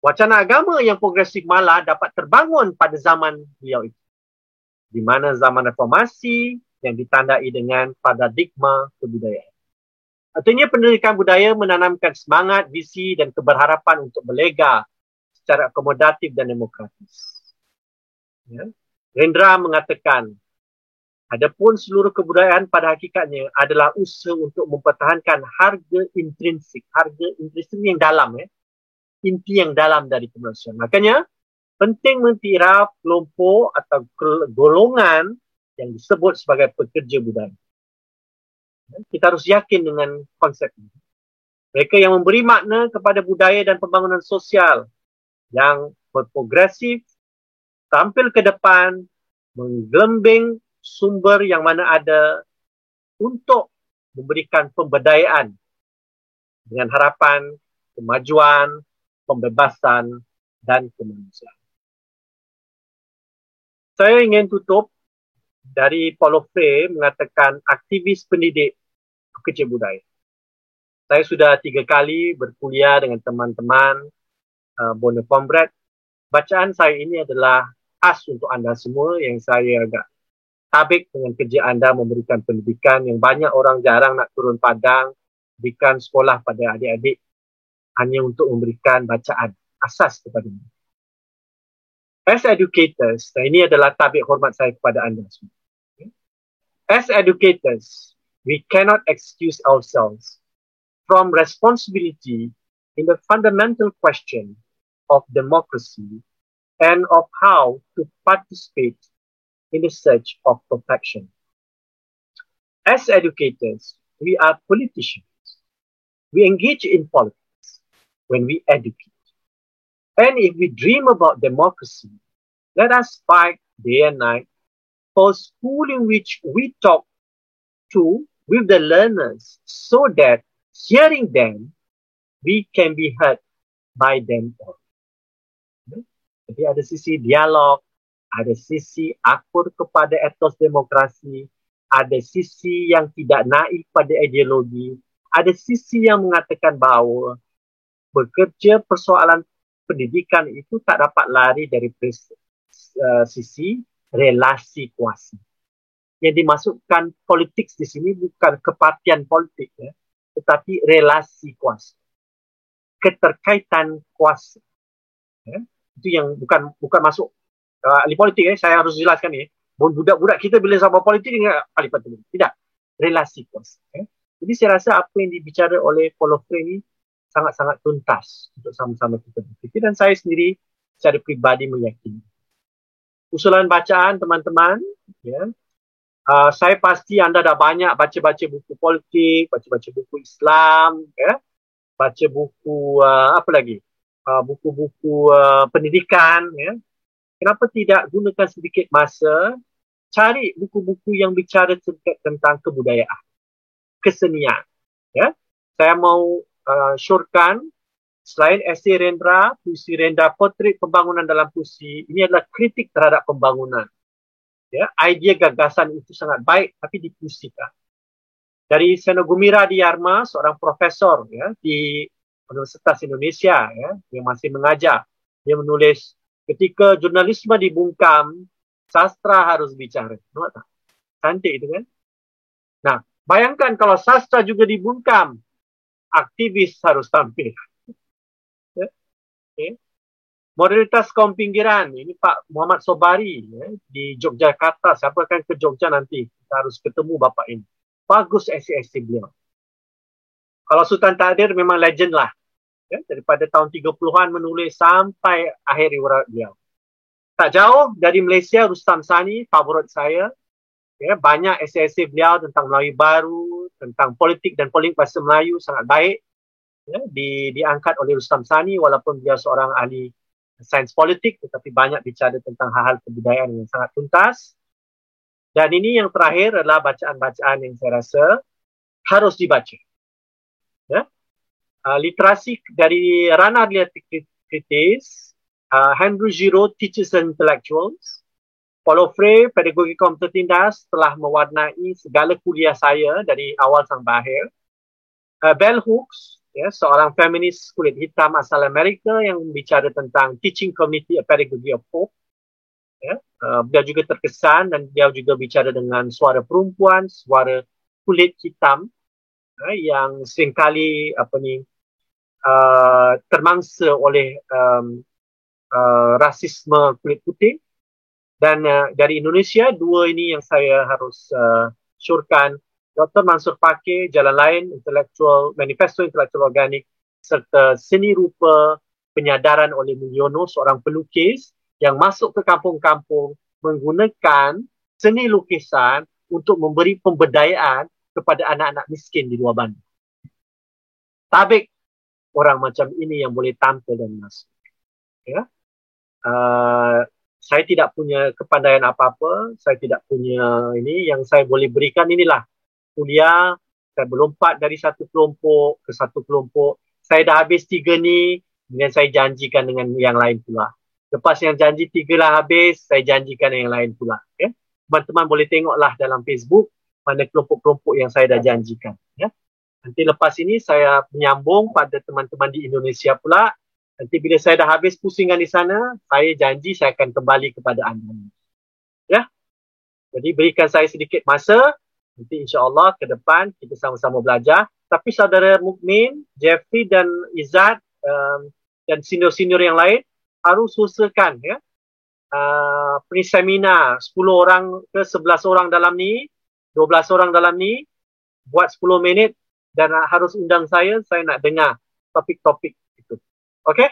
Wacana agama yang progresif malah dapat terbangun pada zaman beliau itu. Di mana zaman reformasi yang ditandai dengan paradigma kebudayaan. Artinya pendidikan budaya menanamkan semangat, visi dan keberharapan untuk berlega secara akomodatif dan demokratis. Ya. Rendra mengatakan Adapun seluruh kebudayaan pada hakikatnya adalah usaha untuk mempertahankan harga intrinsik, harga intrinsik yang dalam ya. Inti yang dalam dari kemanusiaan. Makanya penting mentiraf kelompok atau golongan yang disebut sebagai pekerja budaya. Ya, kita harus yakin dengan konsep ini. Mereka yang memberi makna kepada budaya dan pembangunan sosial yang berprogresif, tampil ke depan, menggelembing sumber yang mana ada untuk memberikan pemberdayaan dengan harapan kemajuan, pembebasan dan kemanusiaan. Saya ingin tutup dari Paulo Freire mengatakan aktivis pendidik pekerja budaya. Saya sudah tiga kali berkuliah dengan teman-teman uh, Bonne Comrade. Bacaan saya ini adalah khas untuk anda semua yang saya agak tabik dengan kerja anda memberikan pendidikan yang banyak orang jarang nak turun padang berikan sekolah pada adik-adik hanya untuk memberikan bacaan asas kepada. As educators, dan ini adalah tabik hormat saya kepada anda semua. As educators, we cannot excuse ourselves from responsibility in the fundamental question of democracy and of how to participate in the search of perfection. As educators, we are politicians. We engage in politics when we educate. And if we dream about democracy, let us fight day and night for school in which we talk to with the learners so that hearing them, we can be heard by them all. Jadi ada sisi dialog, ada sisi akur kepada etos demokrasi, ada sisi yang tidak naik pada ideologi, ada sisi yang mengatakan bahawa bekerja persoalan pendidikan itu tak dapat lari dari uh, sisi relasi kuasa. Yang dimasukkan politik di sini bukan kepartian politik, ya, tetapi relasi kuasa. Keterkaitan kuasa. Ya. Itu yang bukan bukan masuk uh, ahli politik eh, saya harus jelaskan ni. Budak-budak kita bila sama politik dengan ahli politik. Tidak. Relasi kuasa. Eh. Jadi saya rasa apa yang dibicara oleh Paulo Freire ni sangat-sangat tuntas untuk sama-sama kita berfikir dan saya sendiri secara pribadi meyakini. Usulan bacaan teman-teman, ya. Uh, saya pasti anda dah banyak baca-baca buku politik, baca-baca buku Islam, ya. Baca buku uh, apa lagi? Uh, buku-buku uh, pendidikan, ya kenapa tidak gunakan sedikit masa cari buku-buku yang bicara tentang kebudayaan, kesenian, Ya, saya mau uh, syorkan selain esei Rendra, puisi Rendra, potret pembangunan dalam puisi, ini adalah kritik terhadap pembangunan. Ya, idea gagasan itu sangat baik tapi dipusikan. Dari Senogumira Diyarma, seorang profesor ya, di Universitas Indonesia ya, yang masih mengajar, dia menulis ketika jurnalisme dibungkam, sastra harus bicara. Nampak tak? Cantik itu kan? Nah, bayangkan kalau sastra juga dibungkam, aktivis harus tampil. Ya? Okay. Modalitas kaum pinggiran, ini Pak Muhammad Sobari ya, di Yogyakarta. Siapa akan ke Jogja nanti? Kita harus ketemu Bapak ini. Bagus SCSC beliau. Kalau Sultan Tadir memang legend lah ya, daripada tahun 30-an menulis sampai akhir riwayat beliau. Tak jauh dari Malaysia, Rustam Sani, favorit saya. Ya, banyak esei-esei beliau tentang Melayu baru, tentang politik dan politik bahasa Melayu sangat baik. Ya, di, diangkat oleh Rustam Sani walaupun beliau seorang ahli sains politik tetapi banyak bicara tentang hal-hal kebudayaan yang sangat tuntas. Dan ini yang terakhir adalah bacaan-bacaan yang saya rasa harus dibaca. Ya, uh, literasi dari ranah literasi kritis, uh, Andrew Giro teaches intellectuals. Paulo Frey, pedagogi kaum tertindas telah mewarnai segala kuliah saya dari awal sampai akhir. Uh, Bell Hooks, ya, seorang feminis kulit hitam asal Amerika yang bicara tentang teaching community a pedagogy of hope. Ya, uh, dia juga terkesan dan dia juga bicara dengan suara perempuan, suara kulit hitam uh, yang seringkali apa ni uh, termangsa oleh um, uh, rasisme kulit putih dan uh, dari Indonesia dua ini yang saya harus uh, syorkan Dr. Mansur Fakir Jalan Lain Intellectual Manifesto Intellectual Organik serta Seni Rupa Penyadaran oleh Mulyono seorang pelukis yang masuk ke kampung-kampung menggunakan seni lukisan untuk memberi pemberdayaan kepada anak-anak miskin di luar bandar. Tabik orang macam ini yang boleh tampil dan masuk. Ya. Uh, saya tidak punya kepandaian apa-apa, saya tidak punya ini yang saya boleh berikan inilah kuliah, saya berlompat dari satu kelompok ke satu kelompok. Saya dah habis tiga ni, kemudian saya janjikan dengan yang lain pula. Lepas yang janji tiga lah habis, saya janjikan dengan yang lain pula. Ya. Teman-teman boleh tengoklah dalam Facebook mana kelompok-kelompok yang saya dah janjikan. Ya. Nanti lepas ini saya menyambung pada teman-teman di Indonesia pula. Nanti bila saya dah habis pusingan di sana, saya janji saya akan kembali kepada anda. Ya. Jadi berikan saya sedikit masa. Nanti insya-Allah ke depan kita sama-sama belajar. Tapi saudara Mukmin, Jeffrey dan Izzat um, dan senior-senior yang lain harus usahakan ya. Uh, pre-seminar 10 orang ke 11 orang dalam ni, 12 orang dalam ni buat 10 minit dan harus undang saya, saya nak dengar topik-topik. Okay?